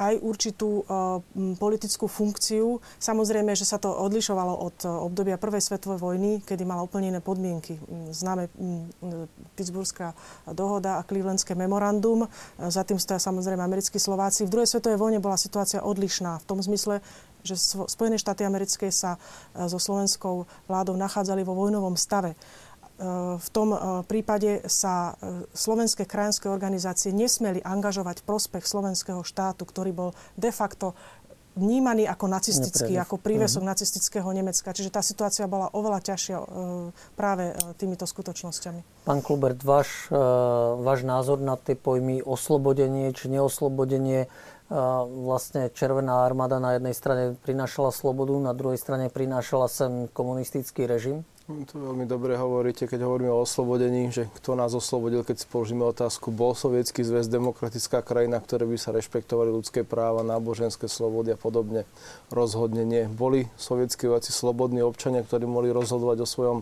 aj určitú uh, politickú funkciu. Samozrejme, že sa to odlišovalo od obdobia Prvej svetovej vojny, kedy mala úplne iné podmienky. Známe Pittsburghská dohoda a Clevelandské memorandum. Za tým stoja samozrejme americkí Slováci. V druhej svetovej vojne bola situácia odlišná v tom zmysle, že Spojené štáty americké sa e, so slovenskou vládou nachádzali vo vojnovom stave. E, v tom e, prípade sa slovenské krajanské organizácie nesmeli angažovať prospech slovenského štátu, ktorý bol de facto vnímaný ako nacistický, ako prívesok uh-huh. nacistického Nemecka. Čiže tá situácia bola oveľa ťažšia práve týmito skutočnosťami. Pán Klubert, váš, váš názor na tie pojmy oslobodenie či neoslobodenie vlastne Červená armáda na jednej strane prinášala slobodu, na druhej strane prinášala sem komunistický režim? To veľmi dobre hovoríte, keď hovoríme o oslobodení, že kto nás oslobodil, keď si položíme otázku, bol sovietský zväz demokratická krajina, ktoré by sa rešpektovali ľudské práva, náboženské slobody a podobne. Rozhodne nie. Boli sovietskí vojaci slobodní občania, ktorí mohli rozhodovať o svojom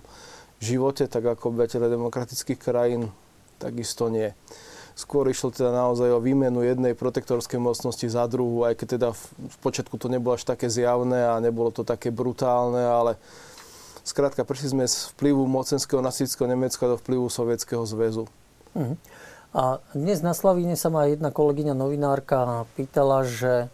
živote, tak ako obyvateľe demokratických krajín, takisto nie. Skôr išlo teda naozaj o výmenu jednej protektorskej mocnosti za druhú, aj keď teda v počiatku to nebolo až také zjavné a nebolo to také brutálne, ale skrátka prišli sme z vplyvu mocenského nacistického Nemecka do vplyvu Sovietskeho zväzu. Uh-huh. A dnes na Slavíne sa ma jedna kolegyňa novinárka pýtala, že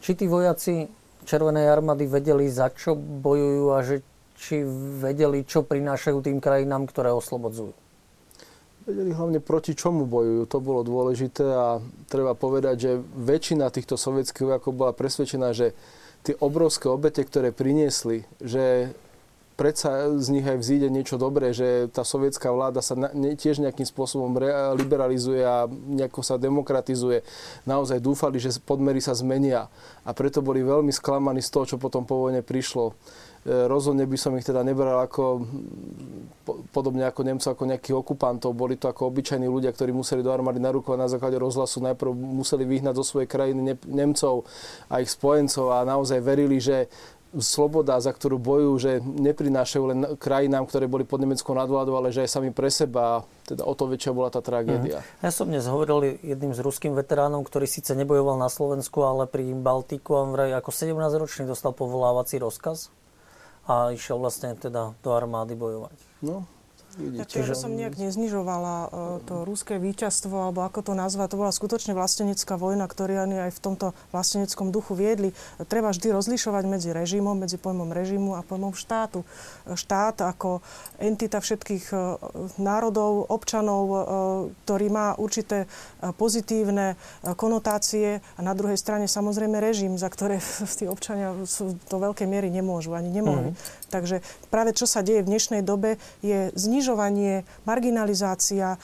či tí vojaci Červenej armády vedeli, za čo bojujú a že či vedeli, čo prinášajú tým krajinám, ktoré oslobodzujú. Vedeli hlavne proti čomu bojujú, to bolo dôležité a treba povedať, že väčšina týchto sovietských vojakov bola presvedčená, že tie obrovské obete, ktoré priniesli, že predsa z nich aj vzíde niečo dobré, že tá sovietská vláda sa tiež nejakým spôsobom re, liberalizuje a nejako sa demokratizuje. Naozaj dúfali, že podmery sa zmenia a preto boli veľmi sklamaní z toho, čo potom po vojne prišlo. E, rozhodne by som ich teda nebral ako podobne ako Nemcov, ako nejakých okupantov. Boli to ako obyčajní ľudia, ktorí museli do armády narúkovať na základe rozhlasu. Najprv museli vyhnať zo svojej krajiny Nemcov a ich spojencov a naozaj verili, že sloboda, za ktorú bojujú, že neprinášajú len krajinám, ktoré boli pod nemeckou nadvládou, ale že aj sami pre seba. Teda o to väčšia bola tá tragédia. Mm. Ja som dnes hovoril jedným z ruským veteránom, ktorý síce nebojoval na Slovensku, ale pri Baltiku a vraj ako 17-ročný dostal povolávací rozkaz a išiel vlastne teda do armády bojovať. No, Vidíte. Ja som nejak neznižovala uh, to ruské víťazstvo, alebo ako to nazvať. To bola skutočne vlastenecká vojna, ktorú aj v tomto vlasteneckom duchu viedli. Treba vždy rozlišovať medzi režimom, medzi pojmom režimu a pojmom štátu. Štát ako entita všetkých uh, národov, občanov, uh, ktorý má určité pozitívne konotácie a na druhej strane samozrejme režim, za ktoré tí občania do veľkej miery nemôžu, ani nemohli. Mm-hmm. Takže práve čo sa deje v dnešnej dobe je znižovanie, marginalizácia e,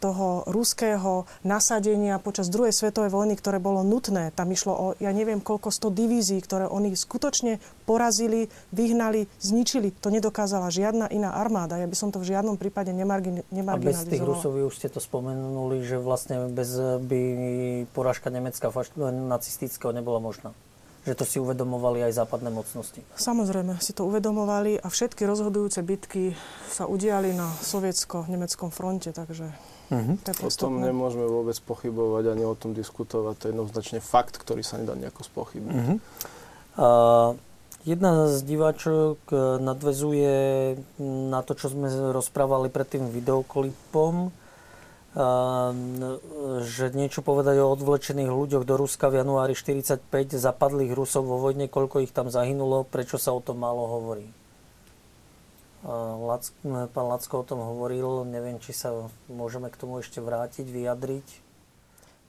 toho ruského nasadenia počas druhej svetovej vojny, ktoré bolo nutné. Tam išlo o, ja neviem, koľko sto divízií, ktoré oni skutočne porazili, vyhnali, zničili. To nedokázala žiadna iná armáda. Ja by som to v žiadnom prípade nemargin, nemarginalizovala. A bez tých Rusov, už ste to spomenuli, že vlastne bez by porážka Nemecka nacistického nebola možná že to si uvedomovali aj západné mocnosti. Samozrejme, si to uvedomovali a všetky rozhodujúce bitky sa udiali na sovietsko-nemeckom fronte, takže uh-huh. to je O tom nemôžeme vôbec pochybovať ani o tom diskutovať. To je jednoznačne fakt, ktorý sa nedá nejako spochybniť. Uh-huh. Uh, jedna z diváčok e, nadvezuje na to, čo sme rozprávali pred tým videoklipom že niečo povedať o odvlečených ľuďoch do Ruska v januári 45, zapadlých Rusov vo vojne, koľko ich tam zahynulo, prečo sa o tom málo hovorí. Lac, pán Lacko o tom hovoril, neviem, či sa môžeme k tomu ešte vrátiť, vyjadriť.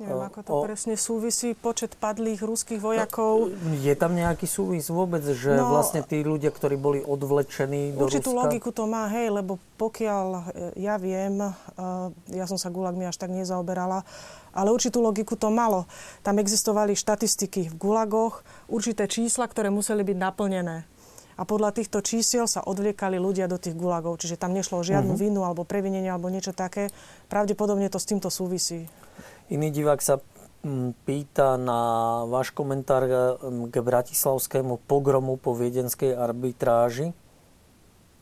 Neviem, ako to o... presne súvisí, počet padlých ruských vojakov. Je tam nejaký súvis vôbec, že no, vlastne tí ľudia, ktorí boli odvlečení do určitú Ruska? logiku to má, hej, lebo pokiaľ e, ja viem, e, ja som sa gulagmi až tak nezaoberala, ale určitú logiku to malo. Tam existovali štatistiky v gulagoch, určité čísla, ktoré museli byť naplnené a podľa týchto čísiel sa odvliekali ľudia do tých gulagov. Čiže tam nešlo o žiadnu uh-huh. vinu alebo previnenie alebo niečo také. Pravdepodobne to s týmto súvisí. Iný divák sa mm, pýta na váš komentár mm, k bratislavskému pogromu po viedenskej arbitráži,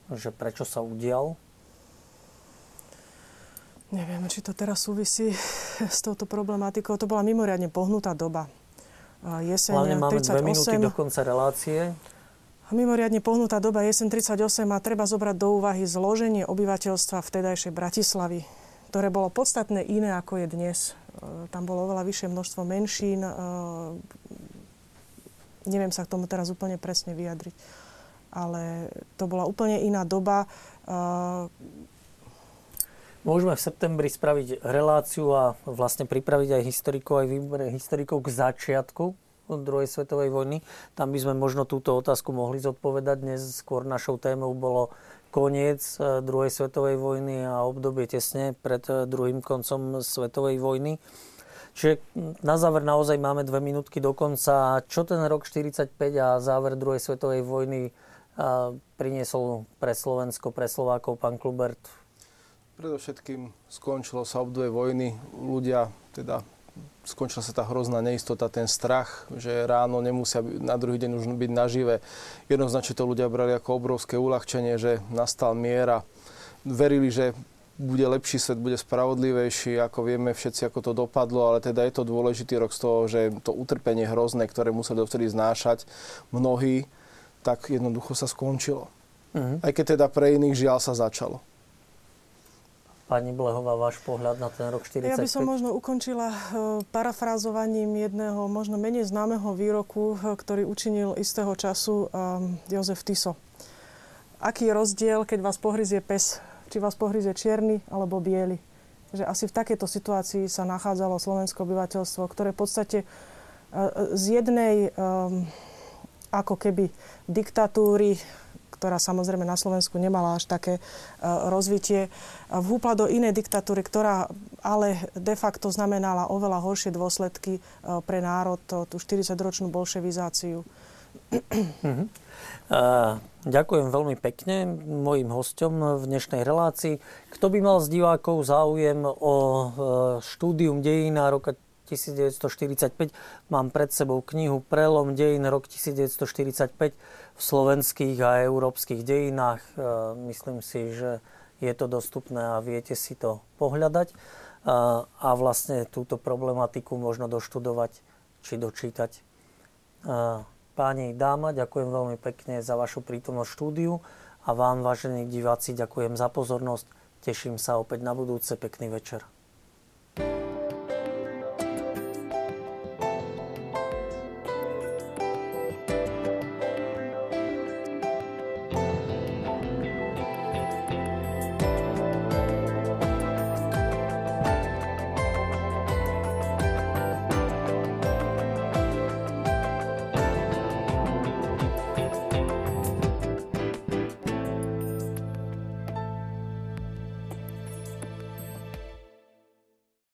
že prečo sa udial? Neviem, či to teraz súvisí s touto problematikou. To bola mimoriadne pohnutá doba. Jeseň Hlavne máme 38, dve minúty do konca relácie. Mimoriadne pohnutá doba jesen 38 a treba zobrať do úvahy zloženie obyvateľstva vtedajšej Bratislavy, ktoré bolo podstatné iné ako je dnes. E, tam bolo oveľa vyššie množstvo menšín. E, neviem sa k tomu teraz úplne presne vyjadriť. Ale to bola úplne iná doba. E, Môžeme v septembri spraviť reláciu a vlastne pripraviť aj historikov, aj výber historikov k začiatku druhej svetovej vojny. Tam by sme možno túto otázku mohli zodpovedať. Dnes skôr našou témou bolo koniec e, druhej svetovej vojny a obdobie tesne pred e, druhým koncom svetovej vojny. Čiže na záver naozaj máme dve minútky do konca. Čo ten rok 45 a záver druhej svetovej vojny e, priniesol pre Slovensko, pre Slovákov, pán Klubert? Predovšetkým skončilo sa obdobie vojny. Ľudia teda skončila sa tá hrozná neistota, ten strach, že ráno nemusia na druhý deň už byť nažive. Jednoznačne to ľudia brali ako obrovské uľahčenie, že nastal mier a verili, že bude lepší svet, bude spravodlivejší, ako vieme všetci, ako to dopadlo, ale teda je to dôležitý rok z toho, že to utrpenie hrozné, ktoré museli dovtedy znášať mnohí, tak jednoducho sa skončilo. Uh-huh. Aj keď teda pre iných žiaľ sa začalo. Pani Blehová, váš pohľad na ten rok 45? Ja by som možno ukončila uh, parafrázovaním jedného možno menej známeho výroku, uh, ktorý učinil istého času um, Jozef Tiso. Aký je rozdiel, keď vás pohryzie pes? Či vás pohryzie čierny alebo biely? Že asi v takejto situácii sa nachádzalo slovenské obyvateľstvo, ktoré v podstate z jednej ako keby diktatúry, ktorá samozrejme na Slovensku nemala až také rozvitie, vhúpla do inej diktatúry, ktorá ale de facto znamenala oveľa horšie dôsledky pre národ, tú 40-ročnú bolševizáciu. Uh, ďakujem veľmi pekne mojim hostom v dnešnej relácii. Kto by mal z divákov záujem o štúdium dejína roka 1945, mám pred sebou knihu Prelom dejín rok 1945 v slovenských a európskych dejinách. Uh, myslím si, že je to dostupné a viete si to pohľadať a vlastne túto problematiku možno doštudovať či dočítať. Páni, dáma, ďakujem veľmi pekne za vašu prítomnosť štúdiu a vám, vážení diváci, ďakujem za pozornosť. Teším sa opäť na budúce. Pekný večer.